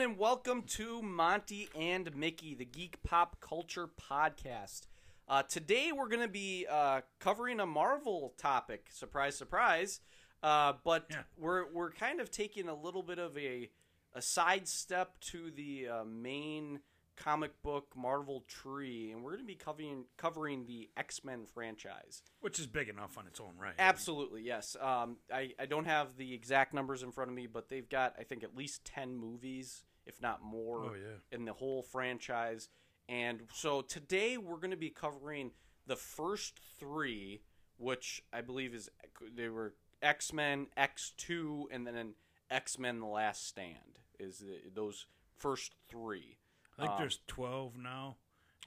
everyone, and welcome to Monty and Mickey, the Geek Pop Culture Podcast. Uh, today, we're going to be uh, covering a Marvel topic. Surprise, surprise! Uh, but Yeah. we're we're kind of taking a little bit of a a sidestep to the uh, main comic book Marvel tree, and we're going to be covering covering the X Men franchise. which is big enough on its own right. Absolutely, yes. Um, I, I don't have the exact numbers in front of me, but they've got, I think, at least 10 movies, if not more, Oh, yeah. in the whole franchise. And so today we're going to be covering the first three, which I believe is they were X Men, X2, and then X Men The Last Stand, is the, those first three. I think Um, there's 12 now,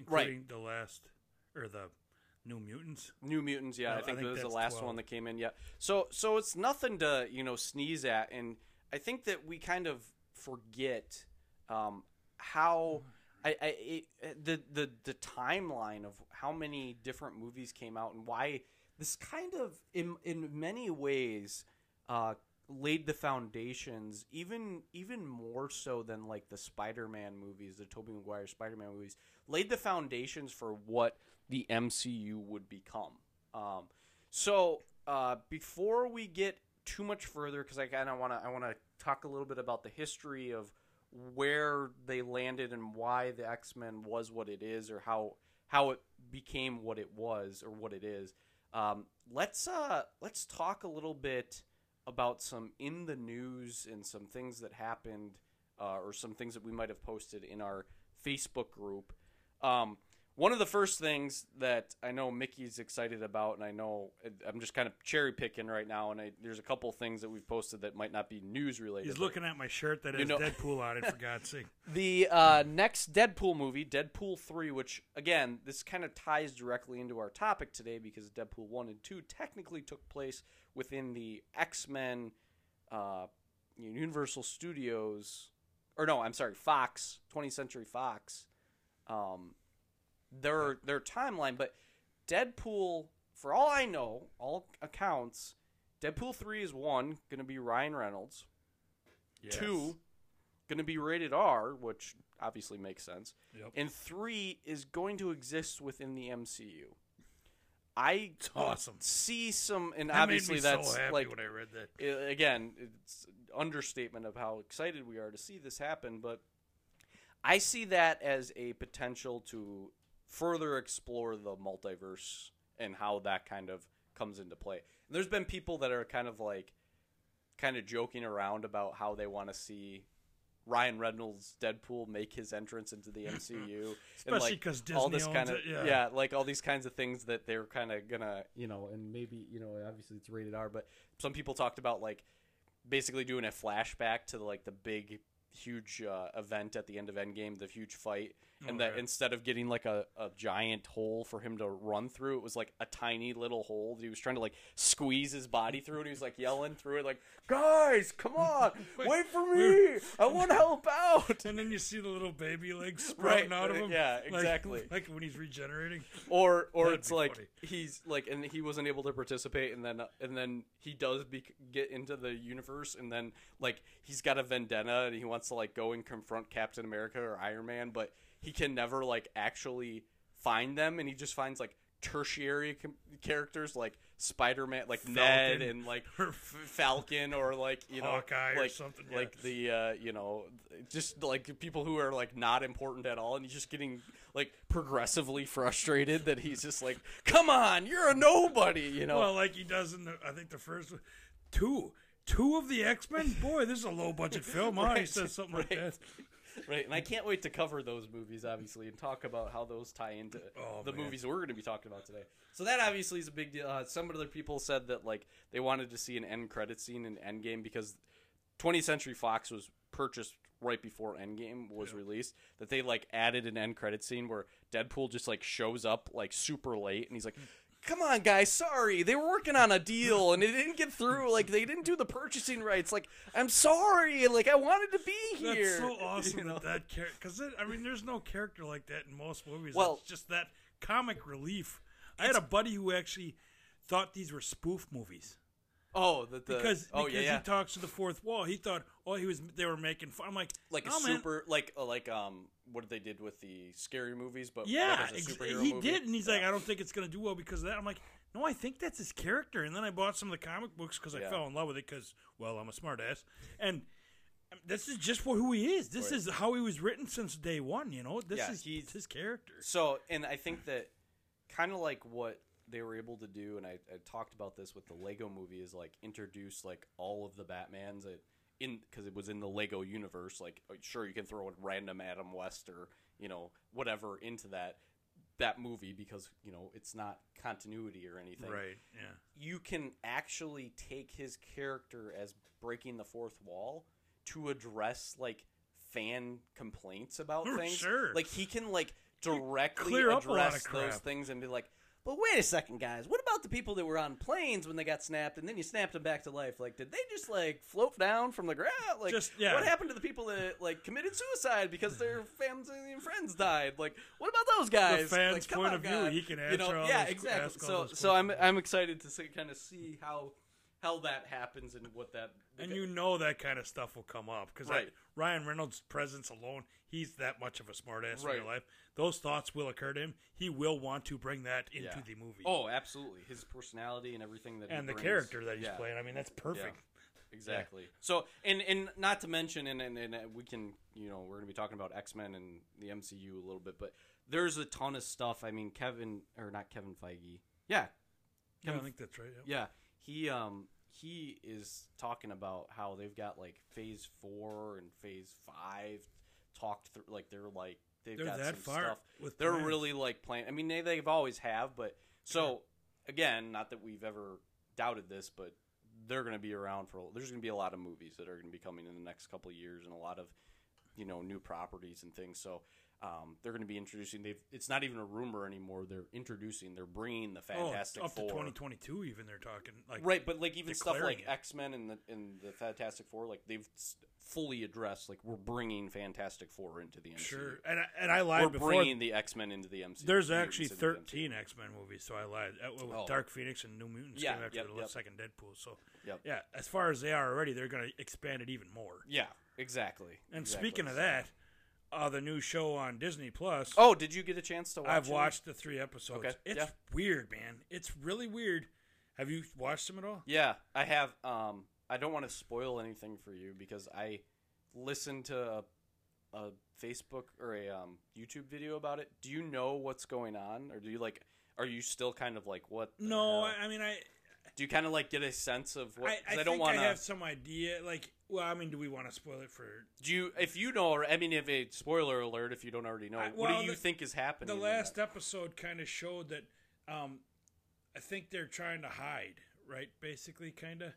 Right. including the last or the New Mutants. New Mutants, yeah, I I think, think that was the last 12. one that came in. Yeah, so so it's nothing to you know sneeze at, and I think that we kind of forget um, how I, I it, the the the timeline of how many different movies came out and why this kind of in in many ways uh, laid the foundations even even more so than like the Spider-Man movies, the Tobey Maguire Spider-Man movies, laid the foundations for what the MCU would become. Um, so uh, before we get too much further, because I kind of want to, I want to talk a little bit about the history of where they landed and why the X Men was what it is, or how how it became what it was or what it is. Um, let's uh, let's talk a little bit about some in the news and some things that happened, uh, or some things that we might have posted in our Facebook group. Um, one of the first things that I know Mickey's excited about, and I know I'm just kind of cherry picking right now, and I, there's a couple things that we've posted that might not be news related. He's looking at my shirt that You has know- Deadpool on it, for God's sake. the uh, next Deadpool movie, Deadpool 3, which, again, this kind of ties directly into our topic today because Deadpool 1 and 2 technically took place within the X Men uh, Universal Studios, or no, I'm sorry, Fox, 20th Century Fox, um, their, their timeline. But Deadpool, for all I know, all accounts, Deadpool 3 is one, going to be Ryan Reynolds. Yes. Two, going to be rated R, which obviously makes sense. Yep. And three is going to exist within the MCU. I It's awesome. see some, and That obviously that's so happy like when I read that. again, it's understatement of how excited we are to see this happen, but I see that as a potential to further explore the multiverse and how that kind of comes into play. And there's been people that are kind of like kind of joking around about how they want to see Ryan Reynolds Deadpool make his entrance into the MCU, Especially 'cause all Disney this kind of it, yeah. like all these kinds of things that they're kind of gonna you know, and maybe you know, obviously it's rated R, but some people talked about like basically doing a flashback to like the big huge uh, event at the end of Endgame, the huge fight, and oh, that Okay. instead of getting like a, a giant hole for him to run through, it was like a tiny little hole that he was trying to like squeeze his body through, and he was like yelling through it, like, "Guys, come on, wait for me! I want to help out!" And then you see the little baby legs sprouting Right, out of him. yeah, like- exactly. Like, when he's regenerating. Or or That'd it's be like funny. he's like, and he wasn't able to participate, and then uh, and then he does be, get into the universe, and then like he's got a vendetta, and he wants to like go and confront Captain America or Iron Man, but he can never like actually find them, and he just finds like tertiary com- characters like Spider Man, like Ned, and like Falcon, or like you know, Hawkeye or like something, yeah. like the uh, you know, just like people who are like not important at all, and he's just getting like progressively frustrated that he's just like, come on, you're a nobody, you know. Well, like he does in the, I think the first. Two. Two of the X Men? Boy, this is a low budget film, huh? He says something like right. that. Right, and I can't wait to cover those movies, obviously, and talk about how those tie into Oh, the man. movies we're going to be talking about today. So that obviously is a big deal. Uh, some other people said that like they wanted to see an end credit scene in Endgame because 20th Century Fox was purchased right before Endgame was released. That they like added an end credit scene where Deadpool just like shows up like super late, and he's like. Come on, guys. Sorry, they were working on a deal and it didn't get through. Like they didn't do the purchasing rights. Like I'm sorry. Like I wanted to be here. That's so awesome You know? that that character. Because I mean, there's no character like that in most movies. Well- it's just that comic relief. I had a buddy who actually thought these were spoof movies. Oh, the, the because oh because yeah, yeah. he talks to the fourth wall. He thought oh he was they were making fun. I'm like like a man." super like uh, like um what they did with the scary movies, but Yeah, ex- he movie. did, and he's Yeah. like, I don't think it's gonna do well because of that. I'm like, no, I think that's his character. And then I bought some of the comic books because I fell in love with it because, well, I'm a smartass, and um, this is just for who he is. This Right. is how he was written since day one. You know, this is he's- his character. So, and I think that kind of like what they were able to do, and I, I talked about this with the Lego movie, is like introduce like all of the Batmans at, in because it was in the Lego universe. Like, uh, sure, you can throw a random Adam West or you know whatever into that that movie because you know it's not continuity or anything. Right. Yeah. You can actually take his character as breaking the fourth wall to address like fan complaints about Oh, things. sure. Like he can like directly clear up a lot of address those things and be like, "But wait a second, guys. What about the people that were on planes when they got snapped and then you snapped them back to life? Like, did they just like float down from the ground? Like, Just- yeah. what happened to the people that like committed suicide because their family and friends died? Like, what about those guys? The fan's Like, point on, of view, God. he can You answer know, all yeah, those- exactly. ask all So, so I'm I'm excited to see kind of see how how that happens and what that And you know that kind of stuff will come up because Right. Ryan Reynolds' presence alone, he's that much of a smartass in real life. Those thoughts will occur to him. He will want to bring that into Yeah. the movie. Oh, absolutely. His personality and everything that he and the brings. character that he's Yeah. playing. I mean, that's perfect. Exactly. So, and and not to mention, and, and and we can, you know, we're gonna be talking about X Men and the MCU a little bit, but there's a ton of stuff. I mean, Kevin or not Kevin Feige. Yeah, Yeah, I think that's right. yeah. yeah. He um he is talking about how they've got like Phase Four and Phase Five talked through. Like they're like they've They're got that some far stuff. with They're plans. really like playing. I mean, they they've always have, but so again, not that we've ever doubted this, but they're going to be around for. There's going to be a lot of movies that are going to be coming in the next couple of years, and a lot of you know new properties and things. So. Um, they're going to be introducing. They've. It's not even a rumor anymore. They're introducing. They're bringing the Oh, Fantastic up to 2022 even they're talking like Right, but like even stuff like. X Men and the and the Fantastic Four, like they've fully addressed like we're bringing Fantastic Four into the MCU. sure. And I, and I lied we're before. bringing the X Men into the MCU. There's actually the 13 X Men movies, so I lied. With Oh. Dark Phoenix and New Mutants Yeah, came after yep, the yep. second Deadpool. So Yep. yeah, as far as they are already, they're going to expand it even more. Yeah, exactly. And exactly. speaking of that, uh, the new show on Disney Plus. oh, did you get a chance to watch? I've it? watched the three episodes. Okay, It's yeah. weird, man. It's really weird. Have you watched them at all? Yeah, I have. Um, I don't want to spoil anything for you because I listened to a, a Facebook or a um, YouTube video about it. Do you know what's going on, or do you like? Are you still kind of like what? No, hell? I, mean I. Do you kind of like get a sense of what? I, I, I, think don't want I to. have some idea. Like, well, I mean, do we want to spoil it for Do you, if you know, I mean, if a spoiler alert, if you don't already know, I- what well, do you the- think is happening? the last episode kind of showed that um i think they're trying to hide right basically kind of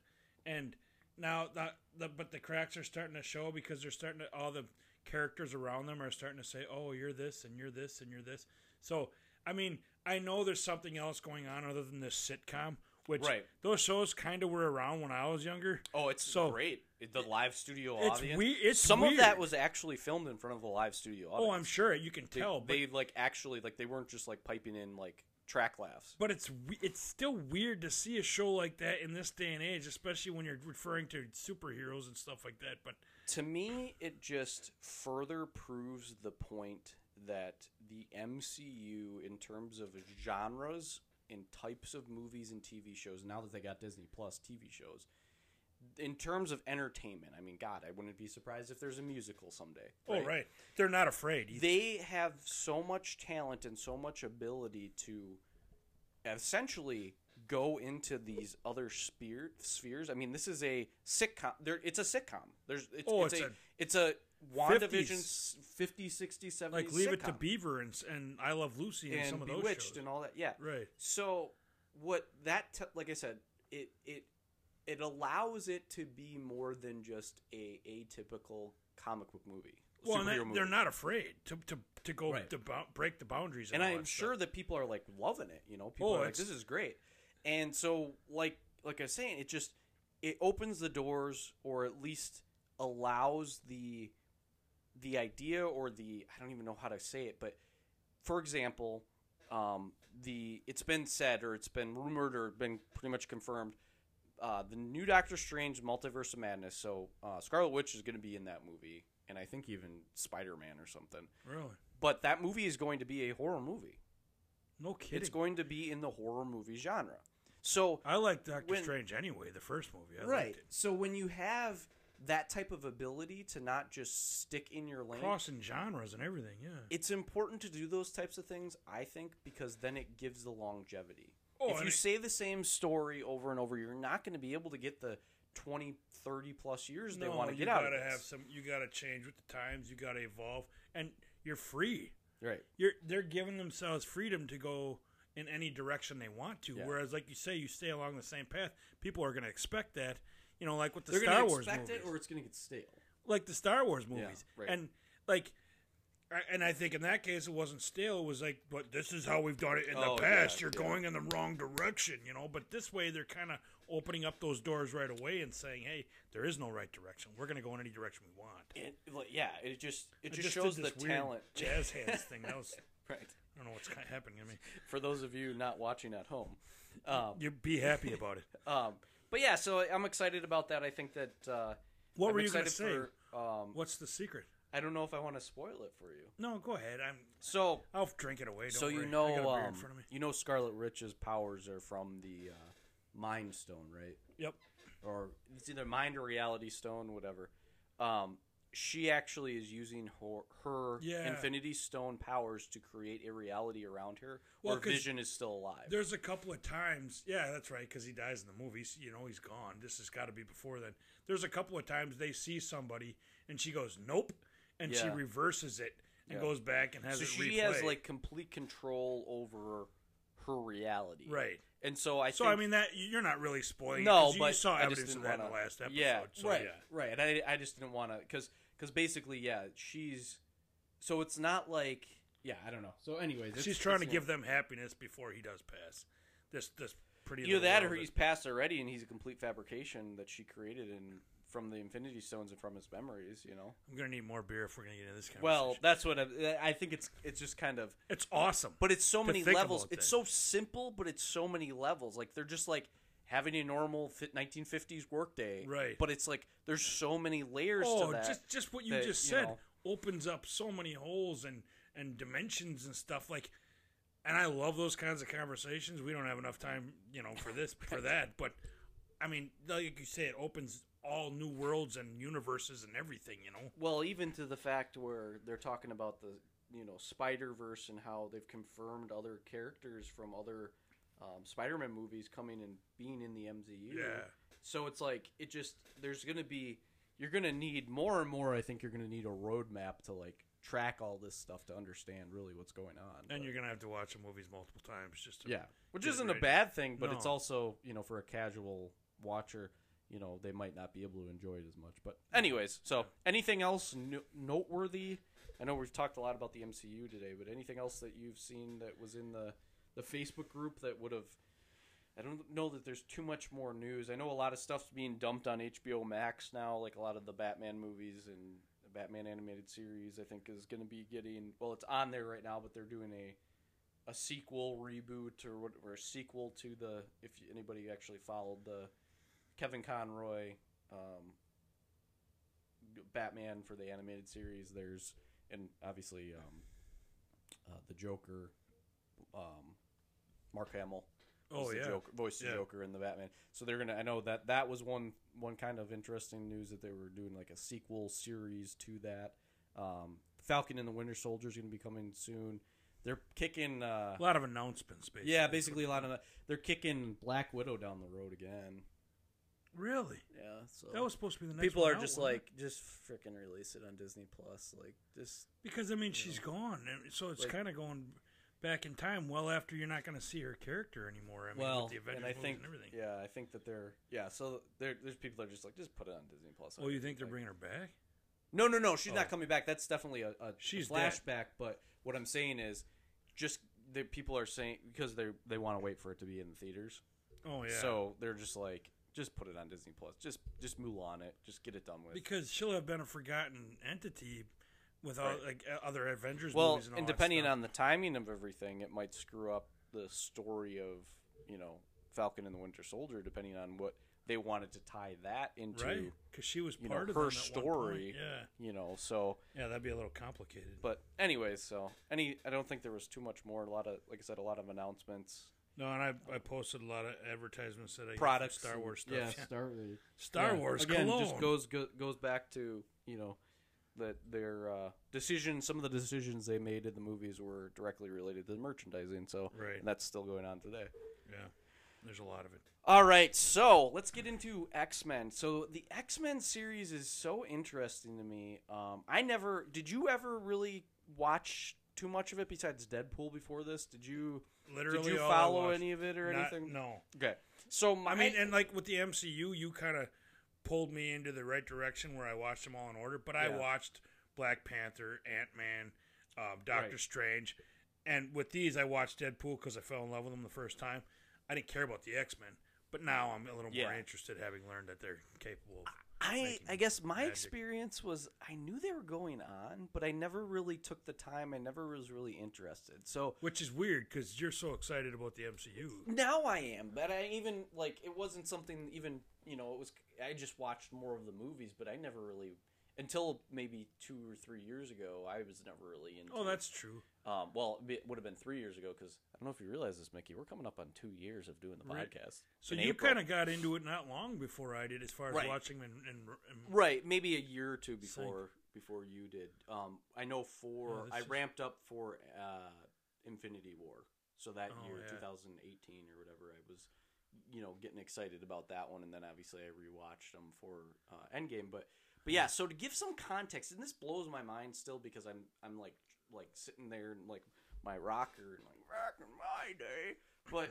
and now that the but the cracks are starting to show because they're starting to all the characters around them are starting to say oh you're this and you're this and you're this so i mean i know there's something else going on other than this sitcom which Right. those shows kind of were around when i was younger Oh, it's So- great. The live studio It's audience. we- it's Some of that was actually filmed in front of a live studio audience. oh i'm sure you can They, tell but they like actually like they weren't just like piping in like track laughs. But it's we- it's still weird to see a show like that in this day and age, especially when you're referring to superheroes and stuff like that. But To me, it just further proves the point that the MCU, in terms of genres and types of movies and TV shows, now that they got Disney Plus TV shows, in terms of entertainment, I mean, God, I wouldn't be surprised if there's a musical someday. oh right, they're not afraid. either. They have so much talent and so much ability to essentially go into these other sphere, spheres. I mean, this is a sitcom. There, it's a sitcom. There's, it's, Oh, it's, it's a, a it's a WandaVision 50s. 50, 60, 70s like Leave It to. Beaver and, and I Love Lucy and, and some of those shows. and all that. Yeah. right. So what that t- like I said, it it it allows it to be more than just a atypical comic book movie. Well, and that- movie. they're not afraid to to, to go Right. to bou- break the boundaries. and all I'm that sure that people are like loving it. You know, people Oh, are like, "This is great," and so like like I was saying, it just it opens the doors, or at least allows the the idea or the I don't even know how to say it, but for example, um, the it's been said or it's been rumored or been pretty much confirmed. uh, the new Doctor Strange Multiverse of Madness. So uh, Scarlet Witch is going to be in that movie, and I think even Spider Man or something. Really? But that movie is going to be a horror movie. No kidding. It's going to be in the horror movie genre. So I like Doctor When- Strange anyway. The first movie, I right. liked it. So when you have that type of ability to not just stick in your lane, Crossing genres and everything. Yeah. it's important to do those types of things. I think because then it gives the longevity. Oh, if you it- say the same story over and over, you're not going to be able to get the 20, 30 plus years they want to you get out of gotta this. have some. You gotta change with the times. You gotta evolve, and you're free. Right. You're they're giving themselves freedom to go in any direction they want to. Yeah. Whereas, like you say, you stay along the same path. People are going to expect that. You know, like with the They're Star Wars expect movies, it or it's going to get stale. like the Star Wars movies, right. and like. And I think in that case it wasn't stale. It was like, but this is how we've done it in Oh, the past. yeah, You're yeah. going in the wrong direction, you know. But this way, they're kind of opening up those doors right away and saying, "Hey, there is no right direction. We're going to go in any direction we want." It, yeah, it just it I just, did shows the talent. jazz hands thing. That was right. I don't know what's happening to me. For those of you not watching at home. Um, You be happy about it. um, but yeah, so I'm excited about that. I think that uh, What I'm were you going excited to say? for. Um, What's the secret? I don't know if I want to spoil it for you. No, go ahead. I'm. So I'll drink it away. Don't so you worry. I know um, front of me. you know Scarlet Witch's powers are from the uh, Mind Stone, right? Yep. Or it's either Mind or Reality Stone, whatever. Um, she actually is using her, her Yeah. Infinity Stone powers to create a reality around her, Well, where Vision is still alive. There's a couple of times. Yeah, that's right. Because he dies in the movies. You know, he's gone. This has got to be before then. There's a couple of times they see somebody and she goes, "Nope," and she reverses it and Yeah. goes back and has so it she has like complete control over her reality, right. And so I So think I mean that you're not really spoiling. no, you, but you saw I evidence of that in the last episode. Yeah, so, right, yeah. right. And I, I just didn't want to because because basically, yeah, she's so it's not like yeah, I don't know. So, anyways, She's trying to give them happiness before he does pass. This this pretty either that or he's passed already, and he's a complete fabrication that she created and from the Infinity Stones and from his memories. You know. I'm gonna need more beer if we're gonna get into this conversation. Well, that's what I, I think. It's it's just kind of it's awesome. But it's so many levels. It's that. so simple, but it's so many levels. Like they're just like having a normal fit 1950s workday. Right. But it's like there's so many layers oh, to that. just just what you that, just you said know- opens up so many holes and and dimensions and stuff like. And I love those kinds of conversations. We don't have enough time, you know, for this for that. But I mean, like you say, it opens all new worlds and universes and everything. You know. well, even to the fact where they're talking about the you know Spider Verse and how they've confirmed other characters from other um, Spider-Man movies coming and being in the MCU. Yeah. So it's like it just there's gonna be you're gonna need more and more. I think you're gonna need a roadmap to like track all this stuff to understand really what's going on. And But- you're gonna have to watch the movies multiple times just to. Yeah, which isn't a bad thing, but it's also you know for a casual watcher, you know they might not be able to enjoy it as much. But anyways, so anything else no- noteworthy? I know we've talked a lot about the MCU today, but anything else that you've seen that was in the the Facebook group that would have? I don't know that there's too much more news. I know a lot of stuff's being dumped on HBO Max now, like a lot of the Batman movies and the Batman animated series. I think is going to be getting well, it's on there right now, but they're doing a a sequel reboot or a sequel to the if anybody actually followed the Kevin Conroy um, Batman for the animated series. There's and obviously um, uh, the Joker, um, Mark Hamill. Oh was the yeah. Joker, voiced the Yeah. Joker in the Batman. So they're gonna. I know that that was one one kind of interesting news that they were doing like a sequel series to that. Um, Falcon and the Winter Soldier is gonna be coming soon. They're kicking. Uh, A lot of announcements, basically. yeah, basically a lot of. They're kicking Black Widow down the road again. Really? Yeah, so That was supposed to be the next. people one are out, just wasn't it? like, just freaking release it on Disney Plus. Like, just because I mean she's gone, and so it's Like- kind of going back in time, well after you're not going to see her character anymore. I mean, well, with the Avengers and I think, and everything. yeah, I think that they're, yeah. So there, there's people that are just like, just put it on Disney Plus. Oh, you think they're Like- bringing her back? No, no, no. She's Oh. not coming back. That's definitely a, a She's flashback. But what I'm saying is, just the people are saying because they they want to wait for it to be in the theaters. Oh yeah. So they're just like, just put it on Disney Plus. Just just Mulan it. Just get it done with. because she'll have been a forgotten entity without Right. like other Avengers well, movies and all and depending stuff. on the timing of everything, it might screw up the story of you know Falcon and the Winter Soldier, depending on what they wanted to tie that into right? Because she was you know part of her them at one point. story. Yeah, You know, so yeah, that'd be a little complicated. but anyways, so any I don't think there was too much more. A lot of like I said, a lot of announcements. No, and I, I posted a lot of advertisements that I get Products, Star Wars stuff. Yeah, Yeah. Star, Star yeah. Wars again cologne. just goes go, goes back to you know that their uh, decisions. Some of the decisions they made in the movies were directly related to the merchandising. So Right. and that's still going on today. yeah, there's a lot of it. All right, so let's get into X Men. So the X Men series is so interesting to me. Um, I never did. You ever really watch too much of it besides Deadpool before this? Did you? Literally, did you follow any of it or Not- anything? No, Okay, so my, I mean, and like with the MCU, you kind of pulled me into the right direction where I watched them all in order. But I watched Black Panther, Ant Man, um, Doctor Right. Strange, and with these, I watched Deadpool because I fell in love with them the first time. I didn't care about the X Men, but now I'm a little more interested, having learned that they're capable. Of, I I guess my magic. experience was I knew they were going on, but I never really took the time. I never was really interested. So which is weird because you're so excited about the MCU. now I am, but I even like it wasn't something even you know it was. I just watched more of the movies, but I never really until maybe two or three years ago. I was never really into. Oh, that's true. um. Well, it would have been three years ago because I don't know if you realize this, Mickey. We're coming up on two years of doing the Right. podcast. So you kind of got into it not long before I did, as far as Right. watching in, in, in Right, maybe a year or two Sync. before before you did. Um, I know for Oh, this I is- ramped up for uh, Infinity War, so that Oh, year, yeah. 2018 or whatever, I was, you know, getting excited about that one, and then obviously I rewatched them for uh, Endgame. But but yeah, so to give some context, and this blows my mind still because I'm I'm like like sitting there and like my rocker and like back in my day, but.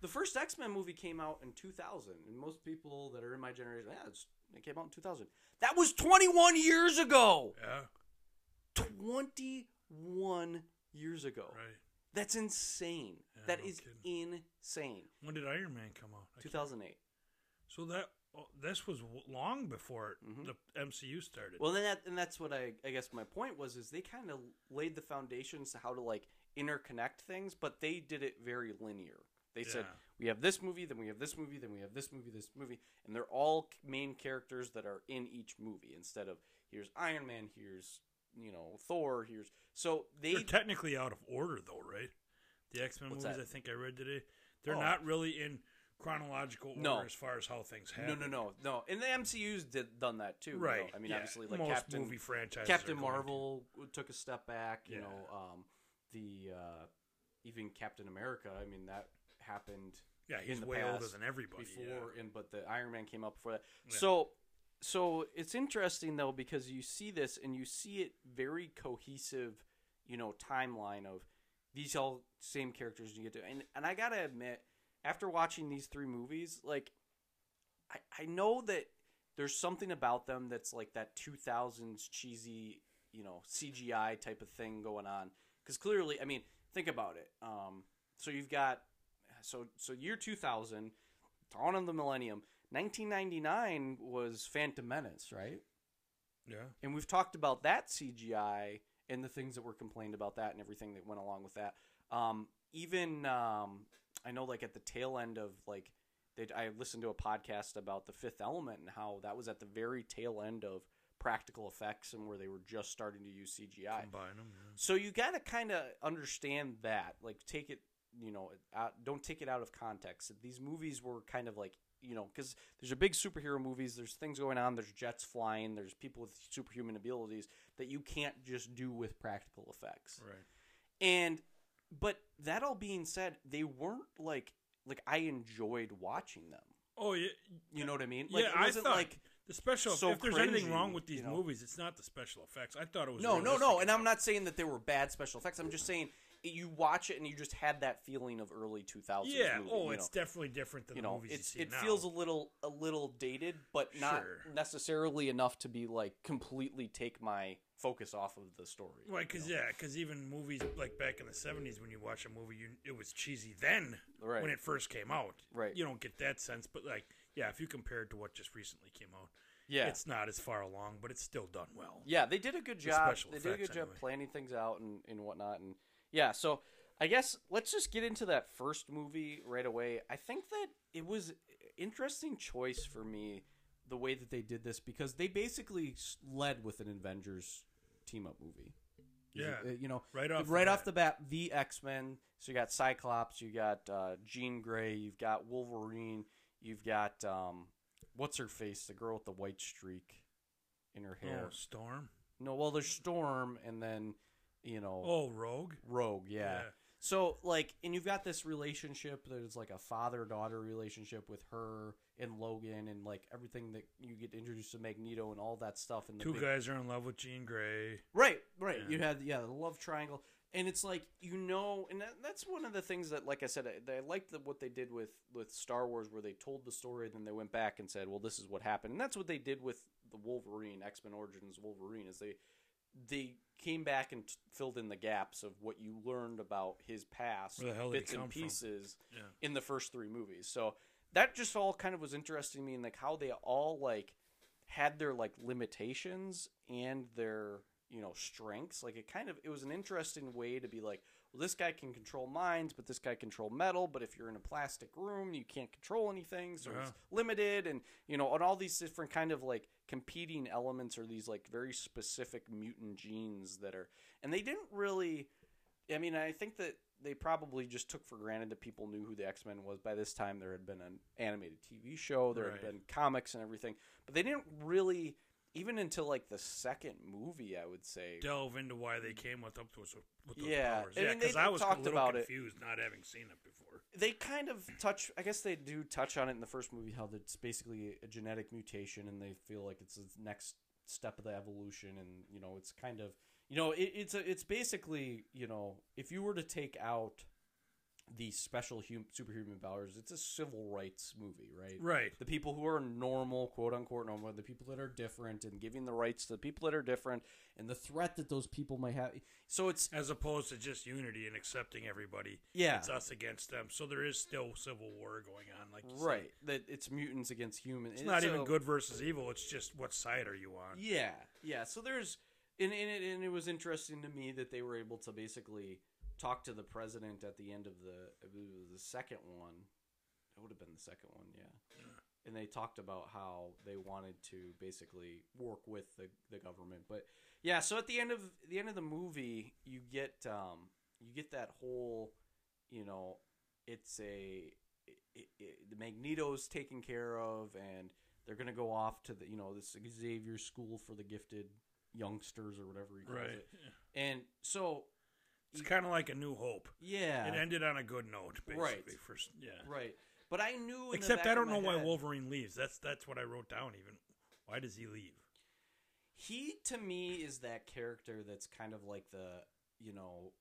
The first X Men movie came out in 2000, and most people that are in my generation, yeah, it's, it came out in 2000. That was 21 years ago. yeah, 21 years ago. right. That's insane. Yeah, that no is kidding. insane. When did Iron Man come out? I can't- 2008. So that oh, this was long before Mhm. the MCU started. Well, then that, and that's what I, I guess my point was is they kind of laid the foundations to how to like interconnect things, but they did it very linear. They said we have this movie, then we have this movie, then we have this movie, this movie, and they're all main characters that are in each movie instead of here's Iron Man, here's you know Thor, here's so they They're technically out of order, though, right? The X Men movies, that? I think I read today, they're Oh. not really in chronological order No. as far as how things happen. no no no, no. and the MCU's did done that too. you know. Right. I mean, yeah. obviously, like most Captain movie franchises. Captain are going. Marvel took a step back. You Yeah. know, um, the uh, even Captain America. I mean, that happened Yeah, he's in the way older than everybody. before, yeah. and but the Iron Man came out before that. So, so it's interesting though because you see this and you see it very cohesive, you know, timeline of these all same characters you get to, and and I gotta admit, after watching these three movies, like, I I know that there's something about them that's like that 2000s cheesy, you know, CGI type of thing going on. Because clearly, I mean, think about it. Um, so you've got so so year 2000, dawn of the millennium. 1999 was Phantom Menace, right? yeah. And we've talked about that CGI and the things that were complained about that and everything that went along with that. Um, even um, I know, like at the tail end of like, they, I listened to a podcast about the Fifth Element and how that was at the very tail end of practical effects and where they were just starting to use CGI. Combine them. Yeah. So you got to kind of understand that, like, take it, you know, out, don't take it out of context. These movies were kind of like, you know, because there's a big superhero movies. There's things going on. There's jets flying. There's people with superhuman abilities that you can't just do with practical effects. Right. And, but that all being said, they weren't like, like I enjoyed watching them. Oh yeah. You know what I mean? Like, yeah, it I wasn't thought like the special. so if there's anything wrong with these you know. movies, it's not the special effects. I thought it was No, no, no. And I'm not saying that they were bad special effects. I'm just saying you watch it and you just had that feeling of early 2000s. Yeah. movie, oh, it's know. definitely different than you the know, movies it's you see it now. feels a little a little dated, but not Sure. necessarily enough to be like completely take my focus off of the story. Right, because yeah, because even movies like back in the '70s, when you watch a movie, you, it was cheesy then Right. when it first came out. Right. You don't get that sense, but like, yeah, if you compare it to what just recently came out, Yeah. it's not as far along, but it's still done well. Yeah, they did a good job. special They did a good job anyway. planning things out and, and whatnot. And yeah, so I guess let's just get into that first movie right away. I think that it was interesting choice for me the way that they did this because they basically led with an Avengers team up movie. Yeah. Uh, you know, Right off the right bat. off the bat, the X Men. So you got Cyclops, you got uh, Jean Grey, you've got Wolverine, you've got um, what's her face, the girl with the white streak in her hair. Oh, Storm. No, well, there's Storm, and then you know, Oh, Rogue. Rogue. Yeah. Yeah. So like, and you've got this relationship that is like a father daughter relationship with her and Logan, and like everything that you get introduced to Magneto and all that stuff. And the Two big- guys are in love with Jean Grey. Right, right. Yeah. You had yeah the love triangle, and it's like you know, and that, that's one of the things that, like I said, I, I liked the, what they did with with Star Wars, where they told the story, and then they went back and said, well, this is what happened, and that's what they did with the Wolverine X Men Origins Wolverine, is they they came back and t- filled in the gaps of what you learned about his past, Where the hell bits and pieces Yeah. in the first three movies. So that just all kind of was interesting to me, and like how they all like had their like limitations and their you know strengths. Like it kind of it was an interesting way to be like, well, this guy can control minds, but this guy control metal. But if you're in a plastic room, you can't control anything, so it's limited, and you know, and all these different kind of like competing elements or these like very specific mutant genes that are, and they didn't really. I mean, I think that they probably just took for granted that people knew who the X Men was. By this time, there had been an animated TV show, there Right. had been comics and everything, but they didn't really, even until like the second movie, I would say. Delve into why they came with up to us with those Yeah. powers. I Yeah, because I was a little about it. confused not having seen it before. They kind of touch. I guess they do touch on it in the first movie how it's basically a genetic mutation, and they feel like it's the next step of the evolution, and you know, it's kind of you know, it, it's a, it's basically you know, if you were to take out the special hum, superhuman powers, it's a civil rights movie, right? Right. the people who are normal, quote unquote normal, the people that are different, and giving the rights to the people that are different, and the threat that those people might have. So it's As opposed to just unity and accepting everybody. Yeah. It's us against them. So there is still civil war going on, like you said. right that it's mutants against humans. It's not even good versus evil. It's just what side are you on? Yeah, yeah. So there's, and and it, and it was interesting to me that they were able to basically talk to the president at the end of the it was the second one. It would have been the second one, yeah. And they talked about how they wanted to basically work with the the government, but yeah. So at the end of the end of the movie, you get um you get that whole, you know, it's a it, it, the Magneto's taken care of, and they're gonna go off to the you know this Xavier School for the Gifted youngsters or whatever he calls Right. it. And so It's kind of like a new hope. yeah, It ended on a good note, basically. Right. For, yeah. right. But I knew. Except I don't know why head- Wolverine leaves. That's that's what I wrote down. Even why does he leave? He to me is that character that's kind of like the you know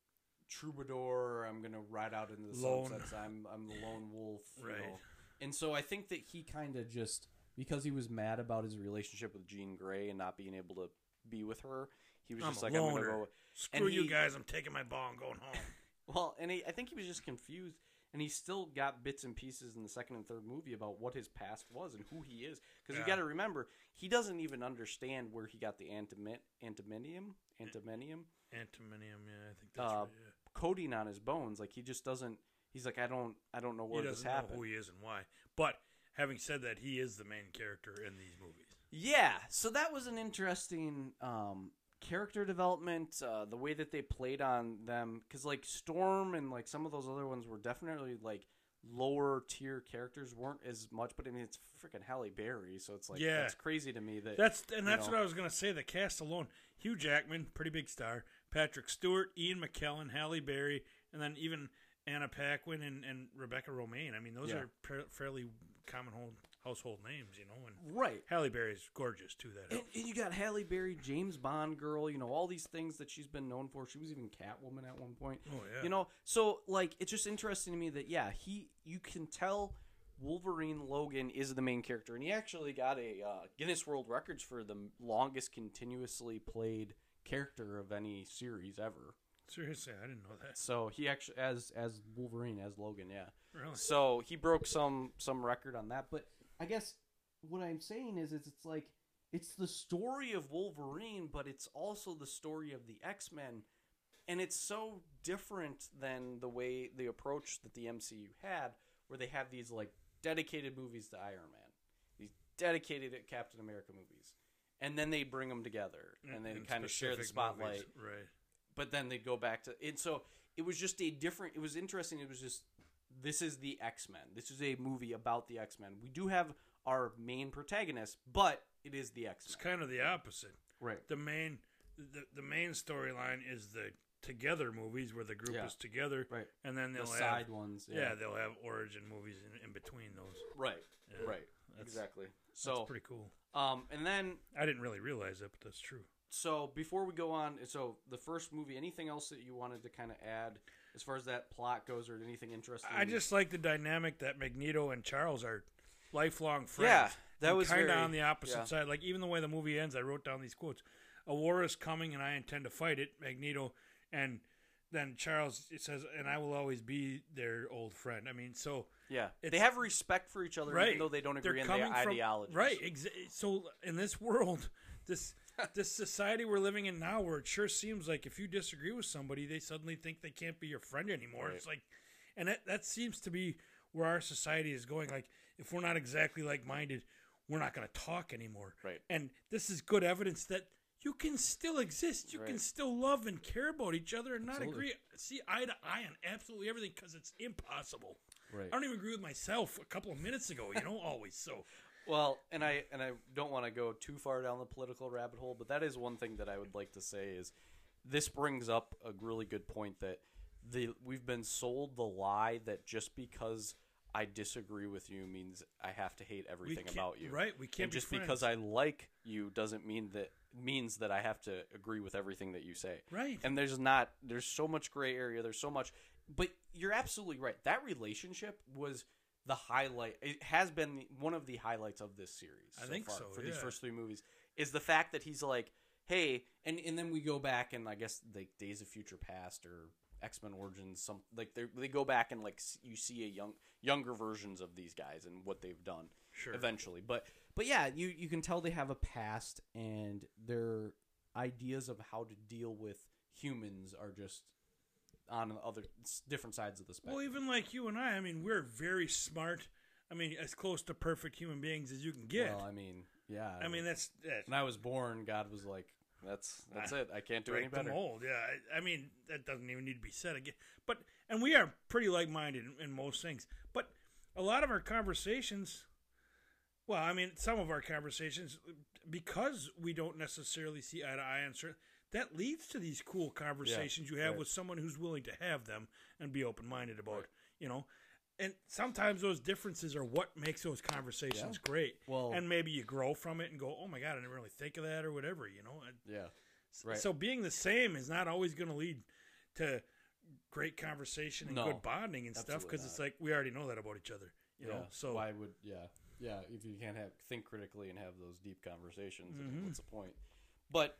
troubadour. I'm gonna ride out into the Lone. sunsets. I'm I'm the lone wolf. you Right. know. And so I think that he kind of just because he was mad about his relationship with Jean Grey and not being able to be with her, he was I'm just a like, I'm loner. gonna go. Screw And you he- guys! I'm taking my ball and going home. Well, and he, I think he was just confused, and he still got bits and pieces in the second and third movie about what his past was and who he is. Because Yeah. you got to remember, he doesn't even understand where he got the antimin- antimonium, antimonium Antimonium, yeah, I think that's uh, right. Yeah. coating on his bones. Like he just doesn't. He's like, I don't, I don't know He where this doesn't know happened. who he is and why. But having said that, he is the main character in these movies. Yeah, so that was an interesting um, character development. Uh, the way that they played on them, because like Storm and like some of those other ones were definitely like lower tier characters weren't as much. But I mean, it's freaking Halle Berry, so it's like Yeah. it's crazy to me that That's and that's know. what I was gonna say. The cast alone: Hugh Jackman, pretty big star; Patrick Stewart, Ian McKellen, Halle Berry, and then even Anna Paquin and, and Rebecca Romijn. I mean, those Yeah. are fairly common hold, household names, you know. And right. Halle Berry's gorgeous too. That And, and you got Halle Berry, James Bond girl, you know, all these things that she's been known for. She was even Catwoman at one point. Oh, yeah. You know, so like it's just interesting to me that yeah, he you can tell Wolverine Logan is the main character, and he actually got a uh, Guinness World Records for the longest continuously played character of any series ever. Seriously, I didn't know that. So he actually as as Wolverine as Logan, yeah. Really? So he broke some some record on that, but I guess what I'm saying is, is it's like it's the story of Wolverine, but it's also the story of the X Men, and it's so different than the way the approach that the MCU had, where they have these like dedicated movies to Iron Man, these dedicated Captain America movies, and then they bring them together and they kind of share the spotlight. movies, right? But then they'd go back to and so it was just a different. It was interesting. It was just this is the X Men. This is a movie about the X Men. We do have our main protagonist, but it is the X Men. It's kind of the opposite. Right. The main the, the main storyline is the together movies where the group Yeah. is together, Right. and then they'll have side have ones. yeah. they'll have origin movies in, in between those. Right. Yeah, Right. that's- Exactly. That's So, pretty cool. um, and then I didn't really realize that, but that's true. so before we go on, so the first movie, anything else that you wanted to kind of add as far as that plot goes, or anything interesting? I just like the dynamic that Magneto and Charles are lifelong friends. Yeah, that was kind of on the opposite yeah. side. Like even the way the movie ends, I wrote down these quotes: "A war is coming, and I intend to fight it." Magneto, and then Charles it says, "And I will always be their old friend." I mean, so yeah, they have respect for each other, right, even though they don't agree on their from- ideology. Right. Exa- so in this world, this this society we're living in now, where it sure seems like if you disagree with somebody, they suddenly think they can't be your friend anymore. Right. It's like, and that that seems to be where our society is going. Like, if we're not exactly like minded, we're not going to talk anymore. Right. And this is good evidence that. You can still exist. You can still love and care about each other and not agree, see eye to eye on absolutely everything because it's impossible. Right. I don't even agree with myself a couple of minutes ago. You know, always so. Well, and I and I don't want to go too far down the political rabbit hole, but that is one thing that I would like to say is this brings up a really good point that the we've been sold the lie that just because I disagree with you means I have to hate everything about you. right, we can't And be just because. I like you doesn't mean that means that I have to agree with everything that you say. Right. And there's not there's so much gray area, there's so much but you're absolutely right. That relationship was the highlight it has been the, one of the highlights of this series I so think far so, for these first three movies is the fact that he's like hey and and then we go back and i guess like days of future past or x-men origins some like they they go back and like you see a young younger versions of these guys and what they've done Sure. eventually but but yeah you you can tell they have a past and their ideas of how to deal with humans are just on other different sides of the spectrum Well, even like you and I, I mean, we're very smart. I mean, as close to perfect human beings as you can get. Well, I mean, yeah. I mean, that's, that's when I was born, God was like, "That's that's it. I can't do any break the better." mold. Yeah, I, I mean, that doesn't even need to be said again. But and we are pretty like-minded in, in most things. But a lot of our conversations, well, I mean, some of our conversations, because we don't necessarily see eye to eye on certain, that leads to these cool conversations you have right. with someone who's willing to have them and be open-minded about. You know. And sometimes those differences are what makes those conversations great. Well- and maybe you grow from it and go, "Oh my god, I didn't really think of that," or whatever. You know, And Yeah, right. so being the same is not always going to lead to great conversation and No, good bonding and stuff because it's like we already know that about each other. You yeah. know, so why would yeah yeah if you can't have think critically and have those deep conversations, Mm-hmm. what's the point? But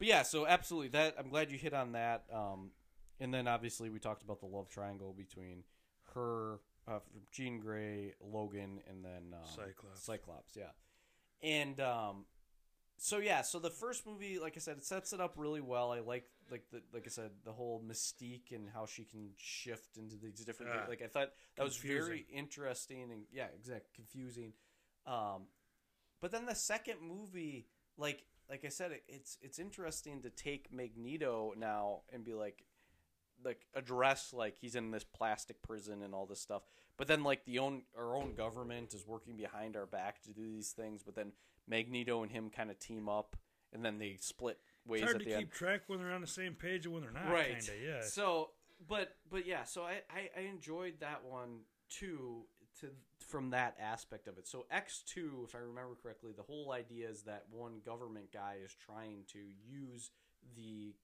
but yeah, so absolutely that I'm glad you hit on that. Um, and then obviously we talked about the love triangle between her, uh, Jean Grey, Logan, and then um, Cyclops. Cyclops, yeah. And um, so yeah, so the first movie, like I said, it sets it up really well. I like like the like I said, the whole mystique and how she can shift into these different. Ah, like I thought that was very interesting and yeah, exact confusing. Um, but then the second movie, like like I said, it's it's interesting to take Magneto now and be like, like address like he's in this plastic prison and all this stuff. But then like the own our own government is working behind our back to do these things. But then Magneto and him kind of team up, and then they split ways it's hard to keep end. track when they're on the same page and when they're not. Right. Kinda, yeah. So, but but yeah, so I, I I enjoyed that one too to from that aspect of it. So X two, if I remember correctly, the whole idea is that one government guy is trying to use the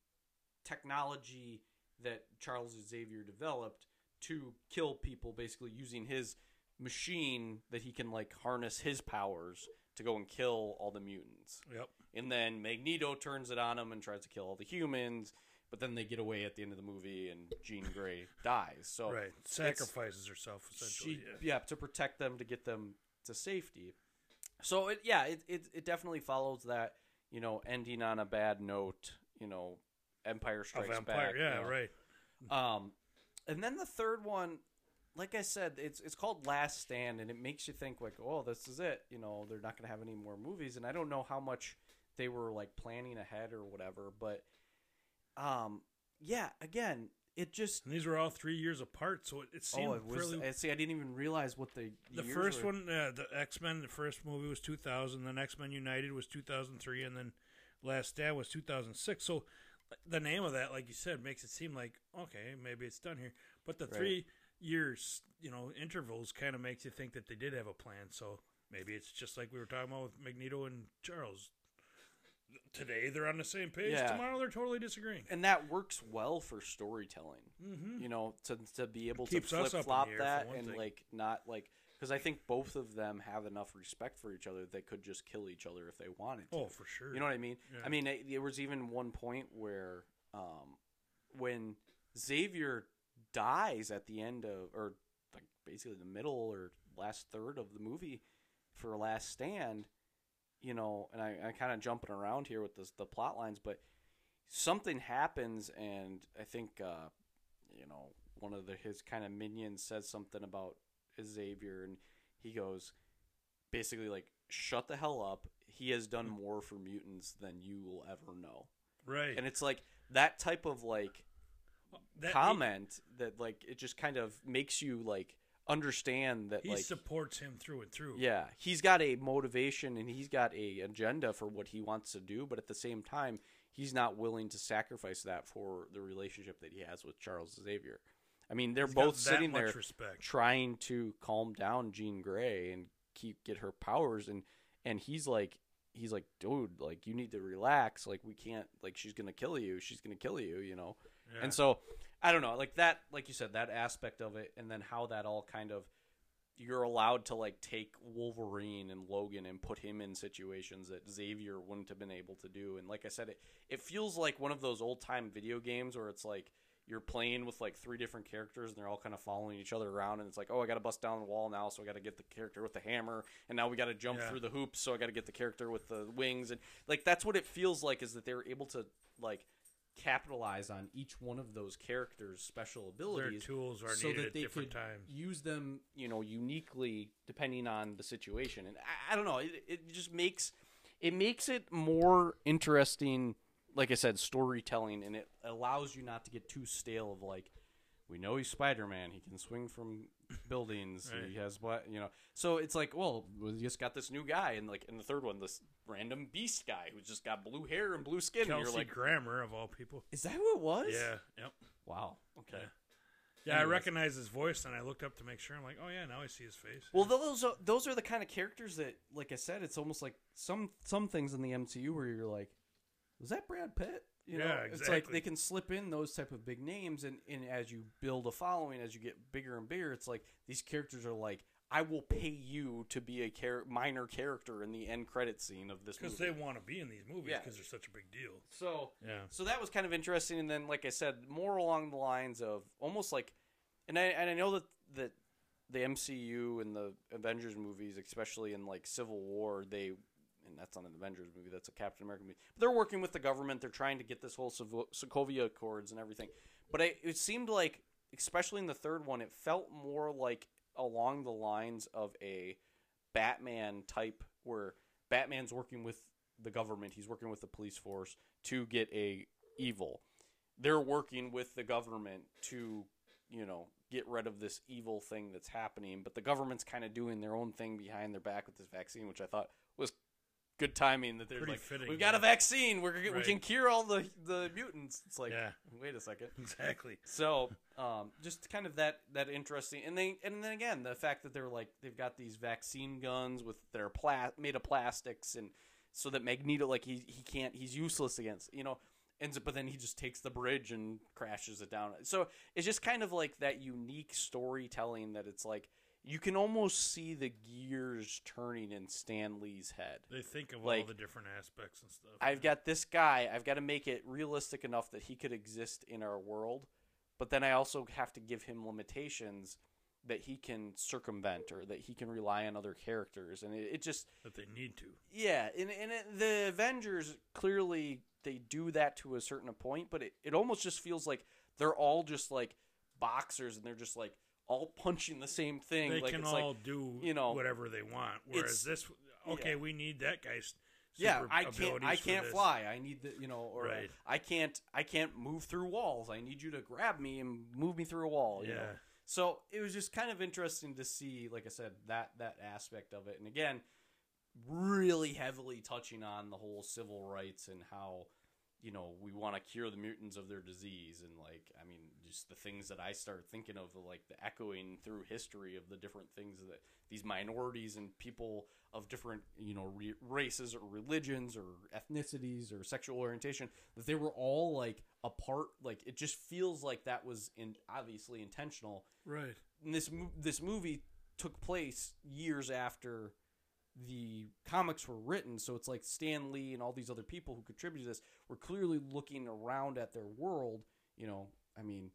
technology that Charles Xavier developed to kill people, basically using his machine that he can like harness his powers to go and kill all the mutants. Yep. And then Magneto turns it on him and tries to kill all the humans, but then they get away at the end of the movie and Jean Grey dies. So Right. Sacrifices herself essentially. she, yeah. yeah. to protect them to get them to safety. So it yeah, it, it it definitely follows that, you know, ending on a bad note, you know, Empire Of Strikes Empire. Back. yeah. you know. Right. Um, and then the third one, like I said, it's it's called Last Stand, and it makes you think like, oh, this is it. You know, they're not going to have any more movies, and I don't know how much they were like planning ahead or whatever, but um, yeah, again, it just And these were all three years apart, so it, it seemed oh, it was. really. I see, I didn't even realize what the the first were. one, uh, the X Men, the first movie was 2000. Then X Men United was 2003, and then Last Stand was 2006. So the name of that, like you said, makes it seem like okay, maybe it's done here. But the Right. three years, you know, intervals kind of makes you think that they did have a plan. So maybe it's just like we were talking about with Magneto and Charles. Today they're on the same page. Yeah. Tomorrow they're totally disagreeing. and that works well for storytelling. Mm-hmm. You know, to to be able to us up in flip flop the air, for that and thing. like not like because I think both of them have enough respect for each other they could just kill each other if they wanted to. Oh, for sure. You know what I mean? Yeah. I mean, it, there was even one point where, um, when Xavier dies at the end of, or like basically the middle or last third of the movie for Last Stand, you know, and I, I kind of jumping around here with this, the plot lines, but something happens, and I think, uh, you know, one of the his kind of minions says something about Xavier, and he goes, basically like, shut the hell up. He has done more for mutants than you will ever know. right. And it's like that type of like That- comment that like it just kind of makes you like understand that he, like supports him through and through. yeah, he's got a motivation and he's got a agenda for what he wants to do, but at the same time, he's not willing to sacrifice that for the relationship that he has with Charles Xavier. I mean, they're He's both sitting there Respect. trying to calm down Jean Grey and keep get her powers and and he's like he's like dude like you need to relax like we can't like she's going to kill you she's going to kill you you know Yeah. and so I don't know like that like you said that aspect of it and then how that all kind of you're allowed to like take Wolverine and Logan and put him in situations that Xavier wouldn't have been able to do and like I said it it feels like one of those old time video games where it's like you're playing with like three different characters and they're all kind of following each other around and it's like oh i gotta bust down the wall now so i gotta get the character with the hammer and now we gotta jump Yeah. through the hoops so i gotta get the character with the wings and like that's what it feels like is that they were able to like capitalize on each one of those characters special Their abilities tools are so needed that at they could times. use them you know uniquely depending on the situation and i, I don't know it, it just makes it makes it more interesting like i said storytelling and it allows you not to get too stale of like we know he's spider-man he can swing from buildings Right. he has what you know so it's like well we just got this new guy and like in the third one this random beast guy who's just got blue hair and blue skin and you're like Grammer of all people. is that who it was Yeah. Yep. wow okay Yeah, I Anyways. recognized his voice, and I looked up to make sure. I'm like, oh yeah, now I see his face. Well, those are, those are the kind of characters that, like I said, it's almost like some some things in the MCU where you're like, was that Brad Pitt? You know, Yeah, it's like they can slip in those type of big names, and, and as you build a following, as you get bigger and bigger, it's like these characters are like, I will pay you to be a char- minor character in the end credit scene of this because they want to be in these movies Yeah. because they're such a big deal. so Yeah. so that was kind of interesting, and then, like I said, more along the lines of almost like, and I and I know that that the MCU and the Avengers movies, especially in like Civil War, they and that's not an Avengers movie, that's a Captain America movie. But they're working with the government. They're trying to get this whole Sokovia Accords and everything. But it, it seemed like, especially in the third one, it felt more like along the lines of a Batman type, where Batman's working with the government. He's working with the police force to get a evil. They're working with the government to, you know, get rid of this evil thing that's happening. But the government's kind of doing their own thing behind their back with this vaccine, which I thought was good timing. That they're Pretty like, fitting, we've got a vaccine. We're we can cure all the the mutants. It's like, Yeah. wait a second. Exactly. So, um, just kind of that that interesting, and they, and then again the fact that they're like they've got these vaccine guns with their pla- made of plastics, and so that Magneto like he he can't he's useless against you know, ends up, but then he just takes the bridge and crashes it down. So it's just kind of like that unique storytelling that it's like you can almost see the gears turning in Stan Lee's head. They think of all the different aspects and stuff. I've got this guy. I've got to make it realistic enough that he could exist in our world, but then I also have to give him limitations that he can circumvent or that he can rely on other characters, and it, it just that they need to. yeah. And, and it, the Avengers clearly they do that to a certain point, but it, it almost just feels like they're all just like boxers, and they're just like all punching the same thing. They like can it's all like do you know, whatever they want. Whereas this, okay, yeah. we need that guy's. yeah, I can't I can't fly. I need the you know or Right. I can't I can't move through walls. I need you to grab me and move me through a wall. You know? Yeah. So it was just kind of interesting to see, like I said, that that aspect of it, and again, really heavily touching on the whole civil rights and how you know we want to cure the mutants of their disease, and like I mean, just the things that I start thinking of, like the echoing through history of the different things that these minorities and people of different you know re- races or religions or ethnicities or sexual orientation that they were all like a part like it just feels like that was in obviously intentional Right. and this this movie took place years after the comics were written so it's like Stan Lee and all these other people who contributed to this were clearly looking around at their world you know I mean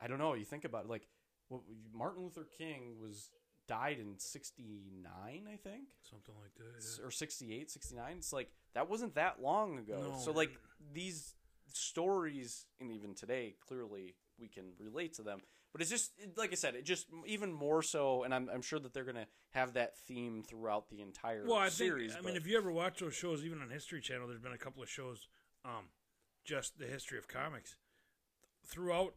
I don't know you think about it like what, Martin Luther King was died in 69 I think Something like that. yeah. or 68 69 it's like that wasn't that long ago No. so like these stories and even today clearly we can relate to them but it's just like i said it just even more so and i'm, I'm sure that they're gonna have that theme throughout the entire Well, I series think. I mean, if you ever watch those shows, even on History Channel, there's been a couple of shows, um, just the history of comics. Throughout,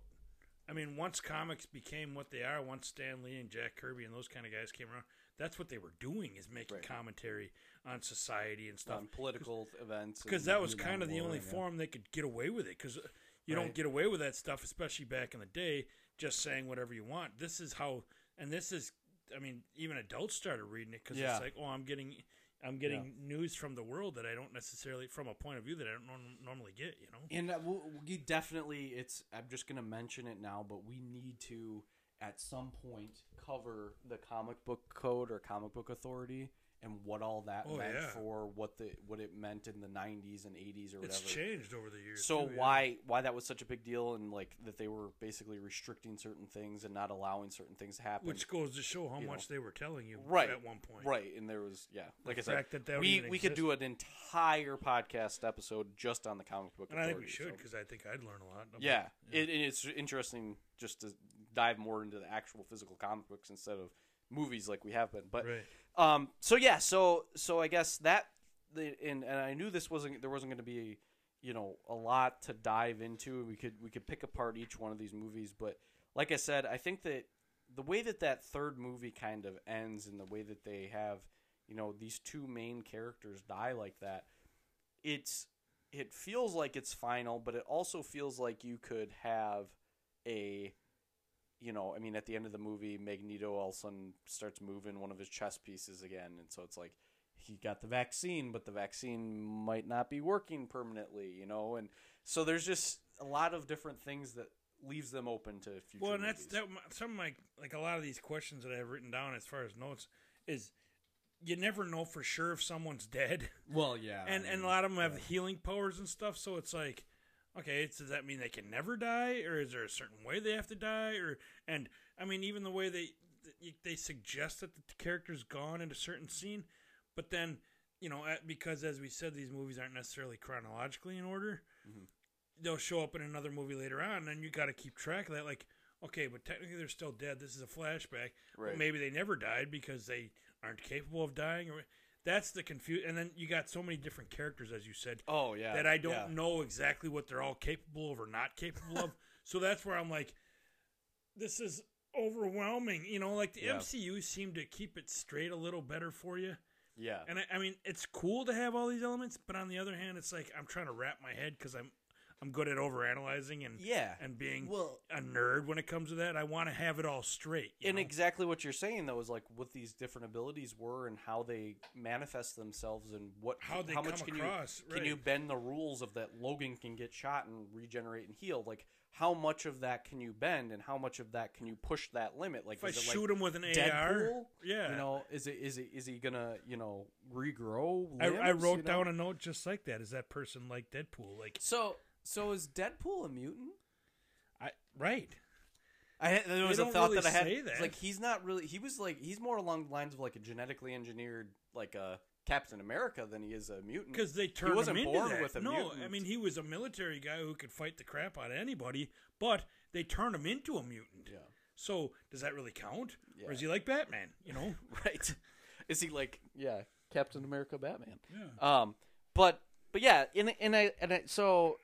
I mean, once comics became what they are, once Stan Lee and Jack Kirby and those kind of guys came around, that's what they were doing is making Right. commentary on society and stuff. on political events Because that was kind of the only yeah. form they could get away with it. Because you Right. don't get away with that stuff, especially back in the day, just saying whatever you want. This is how, and this is, I mean, even adults started reading it because Yeah. it's like, oh, I'm getting, I'm getting news from the world that I don't necessarily, from a point of view that I don't norm- normally get. You know, And uh, we definitely, it's. I'm just gonna mention it now, but we need to at some point cover the comic book code or comic book authority and what all that Oh, meant yeah. for what the what it meant in the 90s and 80s or whatever. it's changed over the years. So too, yeah. why why that was such a big deal and like that they were basically restricting certain things and not allowing certain things to happen. Which goes to show how you much they were telling you right at one point. Right, and there was yeah, like I fact said, that that we we could do an entire podcast episode just on the comic book. And I think we should so- because I think I'd learn a lot. about yeah, it. It, it's interesting just to dive more into the actual physical comic books instead of movies like we have been. But right. Um, so yeah, so so I guess that the and and I knew this wasn't there wasn't going to be you know a lot to dive into. We could we could pick apart each one of these movies, but like I said, I think that the way that that third movie kind of ends and the way that they have you know these two main characters die like that, it's it feels like it's final, but it also feels like you could have a you know, I mean, at the end of the movie, Magneto all of a sudden starts moving one of his chess pieces again, and so it's like he got the vaccine, but the vaccine might not be working permanently, you know, and so there's just a lot of different things that leaves them open to future. Well, and that's that. Some of my like a lot of these questions that I have written down as far as notes is you never know for sure if someone's dead, Well, yeah. and and a lot of them have healing powers and stuff. So it's like, okay, so does that mean they can never die, or is there a certain way they have to die, or and I mean even the way they they suggest that the character's gone in a certain scene, but then you know because as we said these movies aren't necessarily chronologically in order mm-hmm. they'll show up in another movie later on, and then you got to keep track of that. Like, okay, but technically they're still dead. This is a flashback. Well, maybe they never died because they aren't capable of dying, or that's the confuse. And then you got so many different characters, as you said, oh yeah, that I don't yeah. know exactly what they're all capable of or not capable of. So that's where I'm like, this is overwhelming. You know, like the Yeah. MCU seemed to keep it straight a little better for you. Yeah, And I, I mean, it's cool to have all these elements, but on the other hand, it's like I'm trying to wrap my head because I'm I'm good at overanalyzing and yeah, and being well, a nerd when it comes to that. I want to have it all straight. and know? exactly what you're saying though is like what these different abilities were and how they manifest themselves and what How they much come can across, you can you bend the rules of that Logan can get shot and regenerate and heal like how much of that can you bend and how much of that can you push that limit like if I shoot like him with an AR, Deadpool yeah. you know is it is it is he gonna you know regrow I, I wrote you know? down a note just like that. Is that person like Deadpool? Like, So, so is Deadpool a mutant? I right. I had, there was a thought really that I had. say that. Like he's not really. He was like he's more along the lines of like a genetically engineered like a Captain America than he is a mutant. Because they turned wasn't him into born that. with a mutant. no, mutant. I mean he was a military guy who could fight the crap out of anybody, but they turned him into a mutant. Yeah. So does that really count, Yeah. or is he like Batman? You know, right? Is he like yeah, Captain America, Batman? yeah. Um, but but yeah, and and I and I, so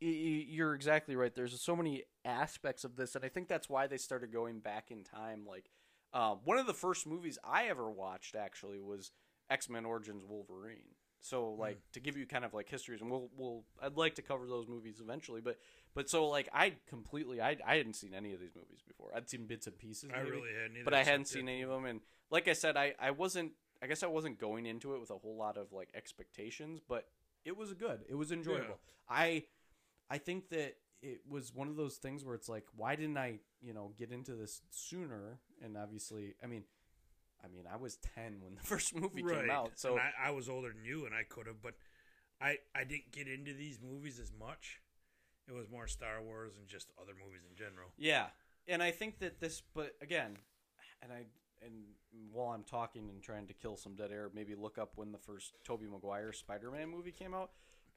you're exactly right. There's so many aspects of this, and I think that's why they started going back in time. Like, um, one of the first movies I ever watched actually was X Men Origins Wolverine. So like to give you kind of like histories, and we'll we'll I'd like to cover those movies eventually, but but so like I completely I I hadn't seen any of these movies before. I'd seen bits and pieces, I really hadn't, either, but I hadn't seen any of them. And like I said, I, I wasn't. I guess I wasn't going into it with a whole lot of like expectations, but It was good. It was enjoyable. I I think that it was one of those things where it's like, why didn't I, you know, get into this sooner? And obviously, I mean, I mean, I was ten when the first movie right. came out, so and I, I was older than you, and I could have, but I I didn't get into these movies as much. It was more Star Wars and just other movies in general. yeah. And I think that this, but again, and I and while I'm talking and trying to kill some dead air, maybe look up when the first Tobey Maguire Spider-Man movie came out.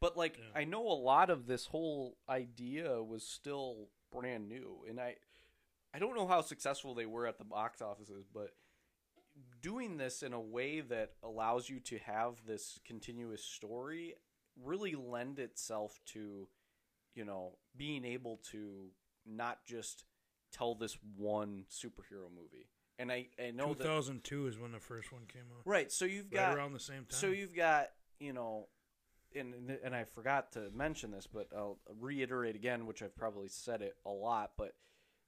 But like, Yeah. I know a lot of this whole idea was still brand new, and I I don't know how successful they were at the box offices, but doing this in a way that allows you to have this continuous story really lend itself to you know being able to not just tell this one superhero movie and i i know 2002 is when the first one came out. right so you've Right got around the same time. so you've got you know and and I forgot to mention this, but I'll reiterate again, which I've probably said it a lot, but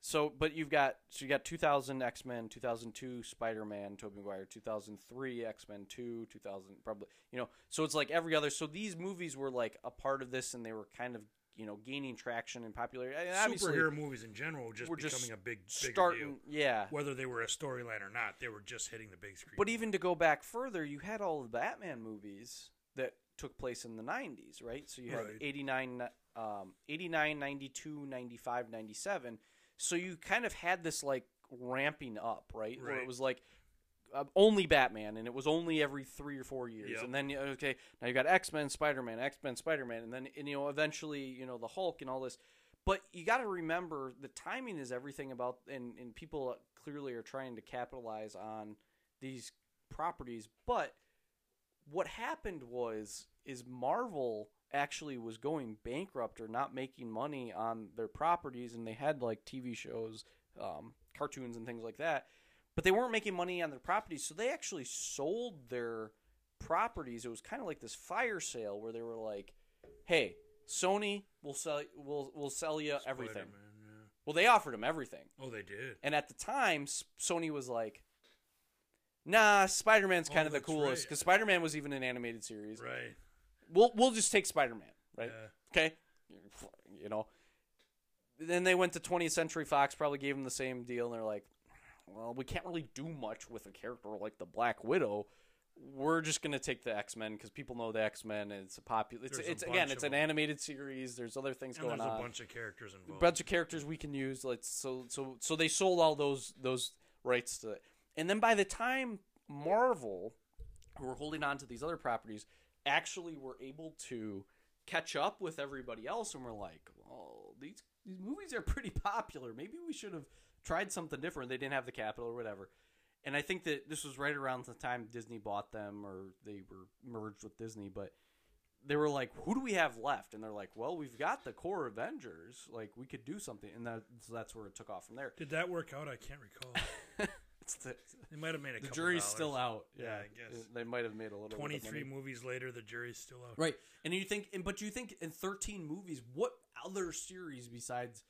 so but you've got so you got 2000 X-Men, 2002 Spider-Man, Tobey Maguire, 2003 X-Men 2, 2000 probably, you know, so it's like every other so these movies were like a part of this and they were kind of, you know, gaining traction and popularity. Superhero movies in general were just we're just becoming a big, starting deal. yeah. Whether they were a storyline or not, they were just hitting the big screen. But even to go back further, you had all the Batman movies that took place in the 90s, right? So you had Right. 89, um, 89, 92, 95, 97. So you kind of had this like ramping up, right? Where it was like uh, only Batman, and it was only every three or four years. Yep. And then, okay, now you got X Men, Spider Man, X Men, Spider Man, and then, and, you know, eventually, you know, the Hulk and all this. But you got to remember the timing is everything about, and, and people clearly are trying to capitalize on these properties. But what happened was is Marvel actually was going bankrupt or not making money on their properties, and they had like TV shows, um, cartoons, and things like that. But they weren't making money on their properties, so they actually sold their properties. It was kind of like this fire sale where they were like, "Hey, Sony, we'll sell, we'll we'll sell you everything." Spider-Man, yeah. Well, they offered them everything. Oh, they did. And at the time, Sony was like, "Nah, Spider Man's Oh, kind of the coolest right. because Spider Man was even an animated series. Right. We'll we'll just take Spider Man, right? Yeah. Okay, you know." Then they went to 20th Century Fox, probably gave them the same deal, and they're like, "Well, we can't really do much with a character like the Black Widow. We're just gonna take the X Men because people know the X Men. and It's a popular. It's There's a again, it's an animated series. There's other things And going there's a bunch of characters involved. bunch of characters we can use. Let's so so so they sold all those those rights to it, and then by the time Marvel, who were holding on to these other properties, actually were able to catch up with everybody else, and we're like, well, these these movies are pretty popular. Maybe we should have tried something different. They didn't have the capital or whatever. And I think that this was right around the time Disney bought them or they were merged with Disney, but they were like, "Who do we have left?" And they're like, "Well, we've got the core Avengers. Like, we could do something." And that, so that's where it took off from there. Did that work out? I can't recall. It's the, They might have made a The couple jury's dollars. still out. Yeah, I guess. they might have made a little. 23 movies later, the jury's still out. Right. And you think, and, but you think in 13 movies, what other series besides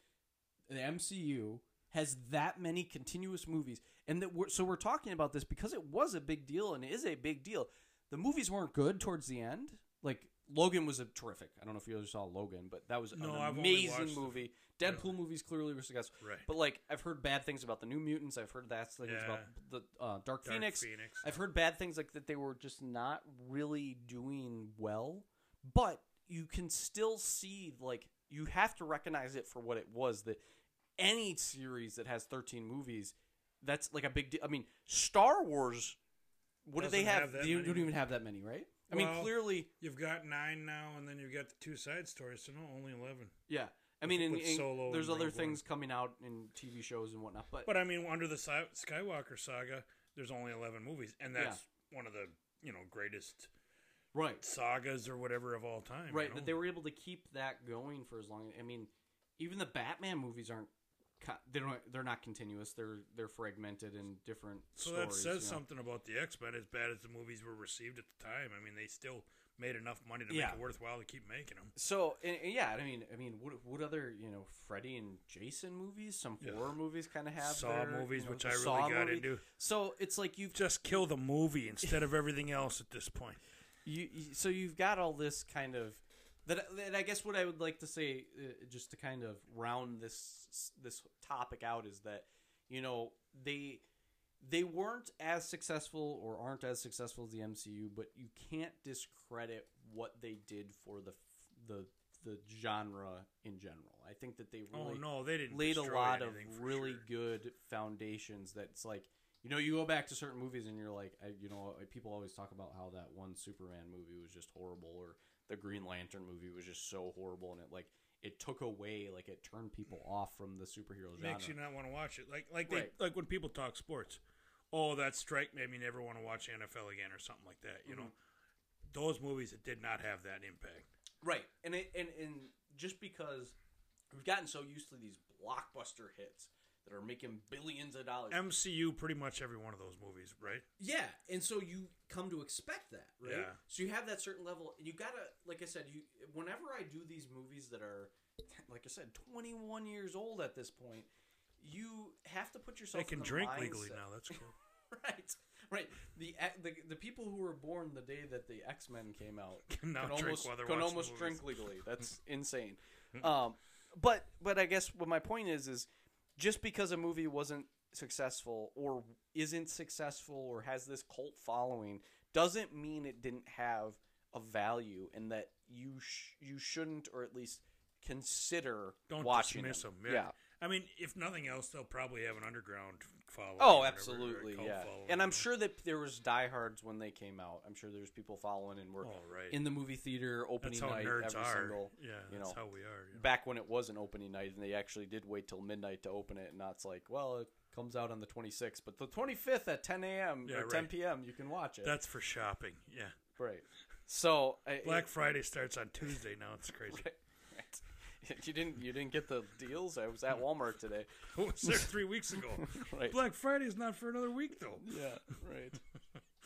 the MCU has that many continuous movies? And that we're, so we're talking about this because it was a big deal and is a big deal. The movies weren't good towards the end. Like Logan was a terrific. I don't know if you ever saw Logan, but that was No, an amazing movie. Deadpool movies clearly were successful. Right. But like I've heard bad things about the New Mutants. I've heard that things Yeah. about the uh, Dark, Dark Phoenix. Phoenix. I've heard bad things like that they were just not really doing well, but you can still see like you have to recognize it for what it was that any series that has 13 movies that's like a big deal. I mean, Star Wars what do they have? have that You many. don't even have that many, right? I mean, Well- clearly You've got nine now, and then you've got the two side stories, so no, only 11. Yeah. I mean, with Solo there's and other Rogue things coming out in TV shows and whatnot, but, But I mean, under the Sky- Skywalker saga, there's only 11 movies, and that's one of the you know greatest right, sagas or whatever of all time. right. you know? That they were able to keep that going for as long. I mean, even the Batman movies aren't. They don't. They're not continuous. They're they're fragmented in different. so stories, that says you know? something about the X Men. As bad as the movies were received at the time, I mean, they still made enough money to Yeah. make it worthwhile to keep making them. So and, and yeah, I mean, I mean, what, what other you know Freddy and Jason movies, some Yeah. horror movies, kind of have Saw their, movies, you know, which I really got movie. into. So it's like you've Just kill the movie instead of everything else at this point. you, you so you've got all this kind of that, that I guess what I would like to say uh, just to kind of round this this topic out is that you know they they weren't as successful or aren't as successful as the MCU, but you can't discredit what they did for the the the genre in general. I think that they Oh no, they didn't laid a lot of really sure. good foundations that's like you know you go back to certain movies and you're like I, you know people always talk about how that one superman movie was just horrible or the green lantern movie was just so horrible and it like it took away like it turned people off from the superhero genre makes you not want to watch it. Like like they, Right. like when people talk sports. Oh, that strike made me never want to watch NFL again or something like that. You know, Mm-hmm. those movies it did not have that impact. right and it and, and just because we've gotten so used to these blockbuster hits that are making billions of dollars MCU, pretty much every one of those movies, right? Yeah, and so you come to expect that, right? Yeah. So you have that certain level, and you gotta, like I said, you. Whenever I do these movies that are, like I said, twenty one years old at this point, you have to put yourself. They can the drink mindset- legally now. That's cool. right? Right. The, the the people who were born the day that the X Men came out Can almost can almost movies. drink legally. That's insane. Um, but but I guess what my point is is just because a movie wasn't successful or isn't successful or has this cult following doesn't mean it didn't have a value and that you sh- you shouldn't or at least consider Don't watching dismiss them. them. Yeah. I mean, if nothing else, they'll probably have an underground following. Oh, absolutely, yeah. And I'm sure that there was diehards when they came out. I'm sure there's people following and were Oh, right. in the movie theater opening That's how night nerds every are. single. yeah, you that's know, how we are. yeah. back when it was an opening night and they actually did wait till midnight to open it and not it's like well it comes out on the 26th but the 25th at 10 a.m Yeah, or 10 p.m you can watch it That's for shopping. Yeah. right so Black it- Friday starts on Tuesday now. It's crazy. right. you didn't you didn't get the deals i was at walmart today I was there three weeks ago. right Black Friday is not for another week though. yeah right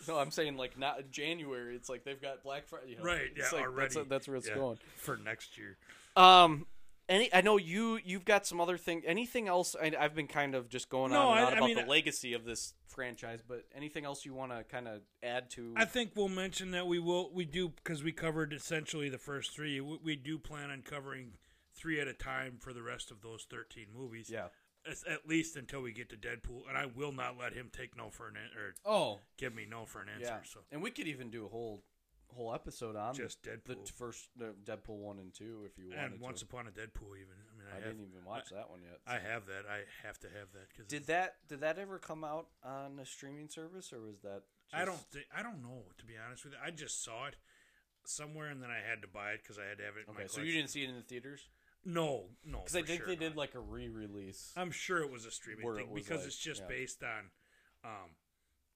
no i'm saying like not in january it's like they've got black friday you know, Right. Yeah. like, already. that's, that's where it's Yeah, going for next year. Um, any I know you you've got some other thing. Anything else? I, I've been kind of just going No, on and I- on I about mean, the legacy of this franchise, but anything else you want to kind of add to? I think we'll mention that we will we do because we covered essentially the first three. We, we do plan on covering three at a time for the rest of those thirteen movies. yeah. As- at least until we get to Deadpool, and I will not let him take no for an an- or Oh, give me no for an answer. yeah. So And we could even do a whole whole episode on just the Deadpool t- first the Deadpool one and two if you wanted and Once to. Upon a Deadpool. Even I mean, I, I have, didn't even watch that one yet. I have that. I have to have that because did that did that ever come out on a streaming service or was that? I don't think I don't know to be honest with you. I just saw it somewhere and then I had to buy it because I had to have it. In my Okay, so you collection. didn't see it in the theaters No, no. because I think sure they not. did like a re-release. I'm sure it was a streaming Where it thing because like- it's just yeah. based on. Um,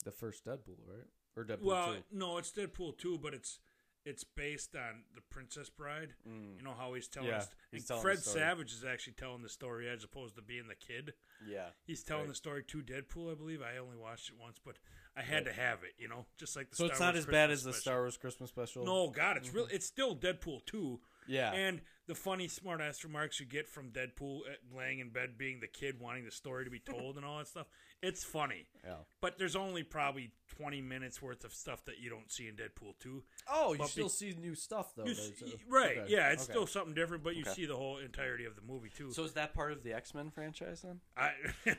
the first Deadpool, right? Or Deadpool well, two. no, it's Deadpool two, but it's it's based on the Princess Bride. Mm. You know how he's telling Yeah, us. he's telling Fred the story. Savage is actually telling the story as opposed to being the kid. Yeah. He's telling Right. the story to Deadpool, I believe. I only watched it once, but I had Right. to have it. You know, just like the. So Star it's not Wars as bad Christmas as the. Star Wars Christmas special. No, God, it's real. It's still Deadpool two. Yeah. And the funny, smart ass remarks you get from Deadpool laying in bed, being the kid wanting the story to be told, and all that stuff. It's funny, yeah. but there's only probably 20 minutes worth of stuff that you don't see in Deadpool two. Oh, you But still be- see new stuff though. You see- right? okay, Yeah, it's okay. still something different, but you Okay. see the whole entirety of the movie too. So is that part of the X Men franchise then? I,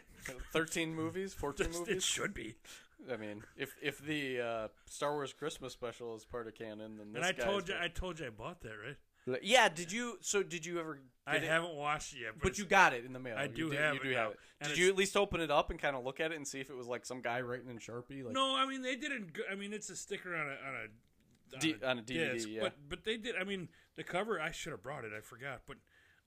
Thirteen movies, fourteen it movies. It should be. I mean, if if the uh, Star Wars Christmas special is part of canon, then this And I guy's told you, got- I told you, I bought that, right? Yeah. Did you? So did you ever? I it? haven't watched it yet, but, But you got it in the mail. I You do did- have You it do now. have it. Did it's- you at least open it up and kind of look at it and see if it was like some guy writing in Sharpie? Like, No, I mean they didn't. I mean it's a sticker on a on a on, D- a, on a DVD, disc, yeah. But but they did. I mean the cover. I should have brought it. I forgot. But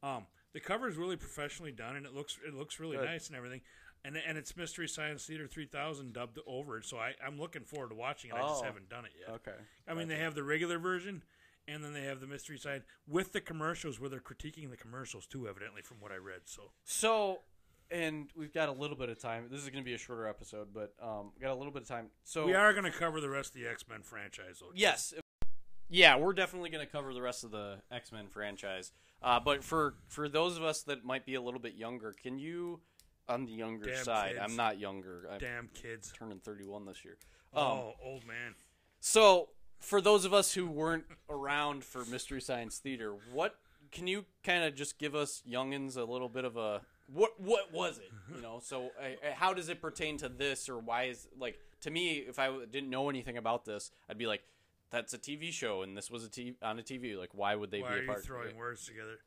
um, the cover is really professionally done, and it looks it looks really Good. nice and everything. And and it's Mystery Science Theater 3000 dubbed over it, so I I'm looking forward to watching it. I just Oh. haven't done it yet. Okay. I mean, they have the regular version, and then they have the mystery side with the commercials, where they're critiquing the commercials too. Evidently, from what I read. So So, and we've got a little bit of time. This is going to be a shorter episode, but um, we got a little bit of time. So we are going to cover the rest of the X Men franchise. Though. Yes. Yeah, we're definitely going to cover the rest of the X Men franchise. Uh, but for for those of us that might be a little bit younger, can you, on the younger Damn side, kids. I'm not younger. I'm Damn kids. turning 31 this year. Um, oh, old man. So, for those of us who weren't around for Mystery Science Theater, what can you kind of just give us youngins a little bit of a what what was it? You know, so uh, how does it pertain to this or why is like to me if I didn't know anything about this, I'd be like that's a TV show and this was a TV on a TV like why would they Why be are a you part throwing of it? words together?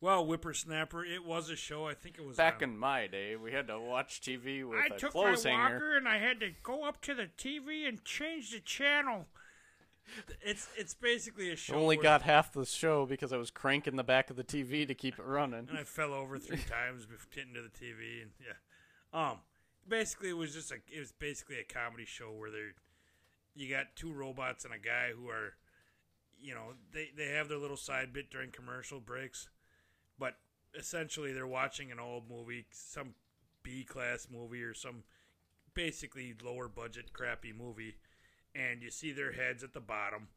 Well, Whippersnapper, it was a show. I think it was Back on- in my day, we had to watch TV with I a took my hanger. walker and I had to go up to the TV and change the channel. It's it's basically a show. only where- got half the show because I was cranking the back of the TV to keep it running. and I fell over three times before getting to the TV, and yeah, um, basically it was just a it was basically a comedy show where they you got two robots and a guy who are, you know, they they have their little side bit during commercial breaks, but essentially they're watching an old movie, some B class movie or some basically lower budget crappy movie, and you see their heads at the bottom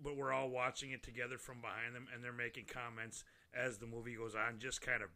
but we're all watching it together from behind them, and they're making comments as the movie goes on, just kind of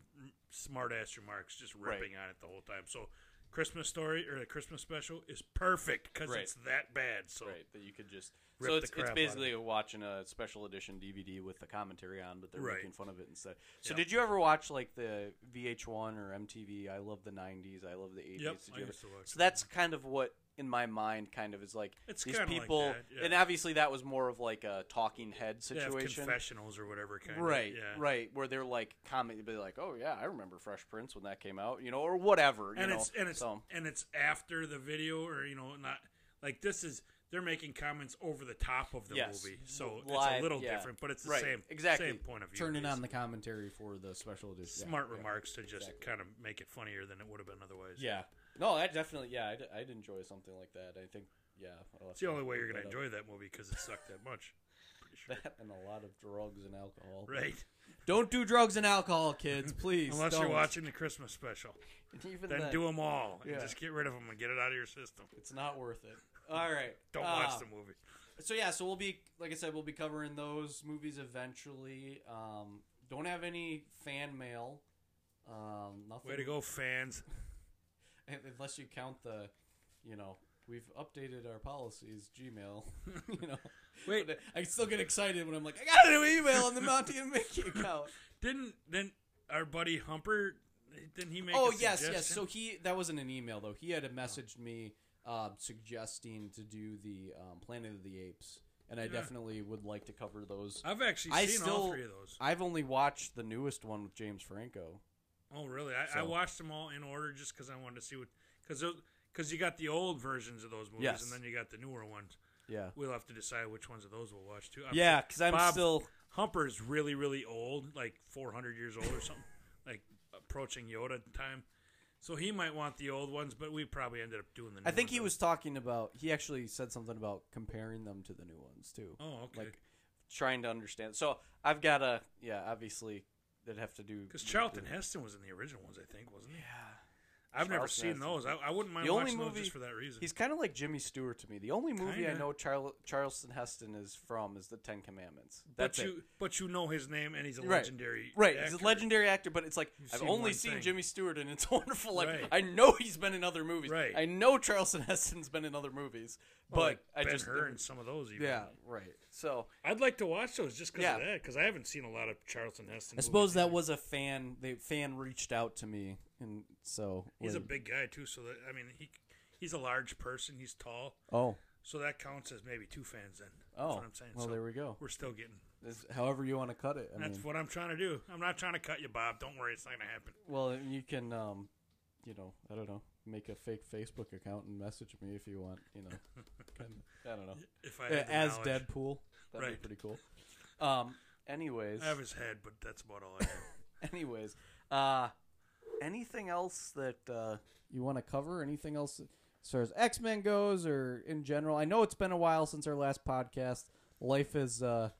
smart ass remarks, just ripping on it the whole time. So, Christmas story or the Christmas special is perfect because Right. it's that bad. So, Right, that you could just. So it's, it's basically watching a special edition DVD with the commentary on, but they're Right. making fun of it instead. So Yep. did you ever watch like the VH1 or MTV? I love the '90s. I love the '80s. Yep, Did I you ever- used to watch so that's kind of what in my mind kind of is like It's these kinda like people, that, yeah. and obviously that was more of like a talking head They have situation. confessionals or whatever kind of Right, yeah. right, where they're like comment, be like, "Oh yeah, I remember Fresh Prince when that came out," you know, or whatever. You and know? it's and it's so, and it's after the video or you know not like this is they're making comments over the top of the Yes. movie so it's a little yeah. different but it's the Right, same exactly. same point of view Turning on the commentary for the special edition. Smart yeah. remarks to just exactly. kind of make it funnier than it would have been otherwise yeah. No, I definitely, yeah, I'd, I'd enjoy something like that. I think, yeah, It's the only way you're going to enjoy that movie because it sucked that much. Pretty sure. that and a lot of drugs and alcohol. Right. Don't do drugs and alcohol, kids, please. Unless don't. you're watching the Christmas special. Even Then then, do them all. and Yeah. just get rid of them and get it out of your system. it's not worth it. All right, Don't uh, watch the movie. So yeah, so we'll be like I said, we'll be covering those movies eventually. Um, don't have any fan mail. Um, nothing. Way to go, fans. Unless you count the, you know, we've updated our policies. Gmail. you know, Wait, But I still get excited when I'm like, I got a new email on the Monty and Mickey account. didn't then our buddy Humper? Didn't he make? oh yes, yes. So he that wasn't an email though. He had a messaged me uh, suggesting to do the um, Planet of the Apes, and I Yeah. definitely would like to cover those. I've actually I seen all three of those. I've only watched the newest one with James Franco. Oh, really? I, I watched them all in order just because I wanted to see what because because you got the old versions of those movies Yes. and then you got the newer ones. Yeah, We'll have to decide which ones of those we'll watch too. I'm- yeah, because I'm Bob- still. Humper's really really old, like 400 years old or something, like approaching Yoda time. So he might want the old ones, but we probably ended up doing the. New I think he though. was talking about. He actually said something about comparing them to the new ones too. Oh, okay. Like trying to understand. So I've got a Yeah, obviously, they'd have to do Because Charlton Heston was in the original ones, I think, wasn't he? Yeah. I've never seen Heston. those. I, I wouldn't mind The only watching those movie- just for that reason. He's kind of like Jimmy Stewart to me. The only movie I Kinda. know Charl- Charleston Heston is from is the Ten Commandments. but That's it. you, but you know his name, and he's a Right. legendary. Right, actor. he's a legendary actor, but it's like You've I've seen only seen thing. Jimmy Stewart, and it's wonderful. Like Right. I know he's been in other movies. Right. I know Charleston Heston's been in other movies, but like I Ben just Hur and some of those. Even. yeah, right. So I'd like to watch those just because Yeah. of that. Because I haven't seen a lot of Charlton Heston. I suppose that either. was a fan. The fan reached out to me, and so He's a big guy too, so that I mean, he he's a large person. He's tall, oh so that counts as maybe two fans. Then oh. what I'm saying. Well, so there we go. we're still getting. This- however you want to cut it. I That's mean, what I'm trying to do. I'm not trying to cut you, Bob. Don't worry, it's not gonna happen. well, you can, um, you know, I don't know, make a fake Facebook account and message me if you want. You know, kind of, I don't know. If I Uh, as knowledge. Deadpool. That'd Right. be pretty cool. Um. Anyways, I have his head, but that's about all I have. Anyways, uh, anything else that uh, you want to cover? Anything else as far as X Men goes, or in general? I know it's been a while since our last podcast. Life is uh,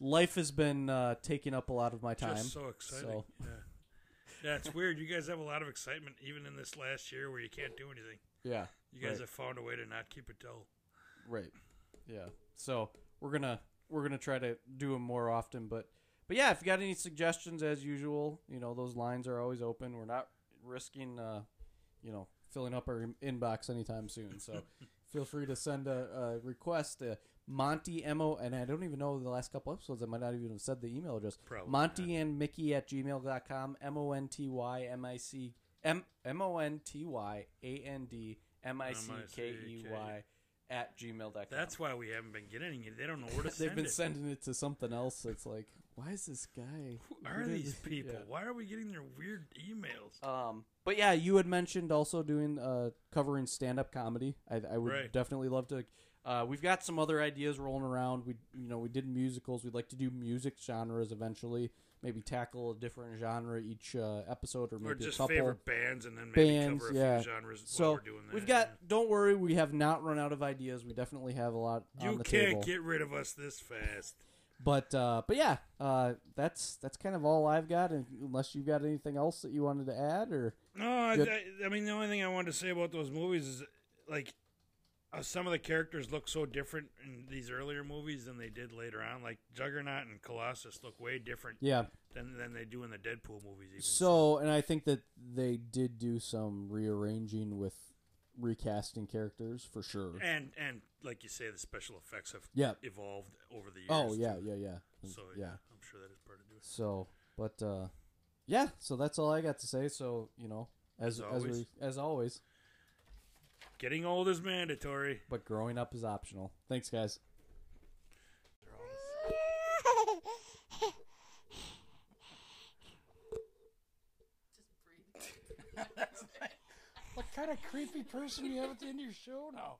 life has been uh, taking up a lot of my time. Just so exciting. so- Yeah. Yeah, it's weird. You guys have a lot of excitement even in this last year where you can't do anything. Yeah, You guys Right. have found a way to not keep it dull. Right. Yeah. So we're gonna we're gonna try to do them more often, but but yeah, if you got any suggestions, as usual, you know those lines are always open. We're not risking, uh, you know, filling up our inbox anytime soon. So feel free to send a, a request to Monty Mo, and I don't even know the last couple episodes. I might not even have said the email address. Probably Monty and Mickey at gmail.com. M O N T Y M I C M M O N T Y A N D M I C K E Y at gmail.com. That's why we haven't been getting it. They don't know where to They've been it. sending it to something else. It's like, why is this guy? Who are these people? Yeah. Why are we getting their weird emails? Um, but yeah, you had mentioned also doing uh covering stand up comedy. I, I would Right. definitely love to. Uh, we've got some other ideas rolling around. We you know we did musicals. We'd like to do music genres eventually. Maybe tackle a different genre each uh, episode, or or maybe just a couple. favorite bands and then maybe bands, cover a yeah. few genres So while we're doing that. we've got. Don't worry, we have not run out of ideas. We definitely have a lot You on the can't table. get rid of us this fast. But uh, but yeah, uh, that's that's kind of all I've got. And unless you've got anything else that you wanted to add, or No, I, I, I mean the only thing I wanted to say about those movies is like uh, some of the characters look so different in these earlier movies than they did later on. Like Juggernaut and Colossus look way different yeah. than than they do in the Deadpool movies. Even So, and I think that they did do some rearranging with recasting characters for sure. and and like you say, the special effects have Yeah. evolved over the years. Oh yeah, too. yeah, yeah. So yeah. I'm sure that is part of it. So, but uh, yeah. So that's all I got to say. So you know, as As as, we as always, Getting old is mandatory. but growing up is optional. Thanks, guys. What kind of creepy person do you have at the end of your show now?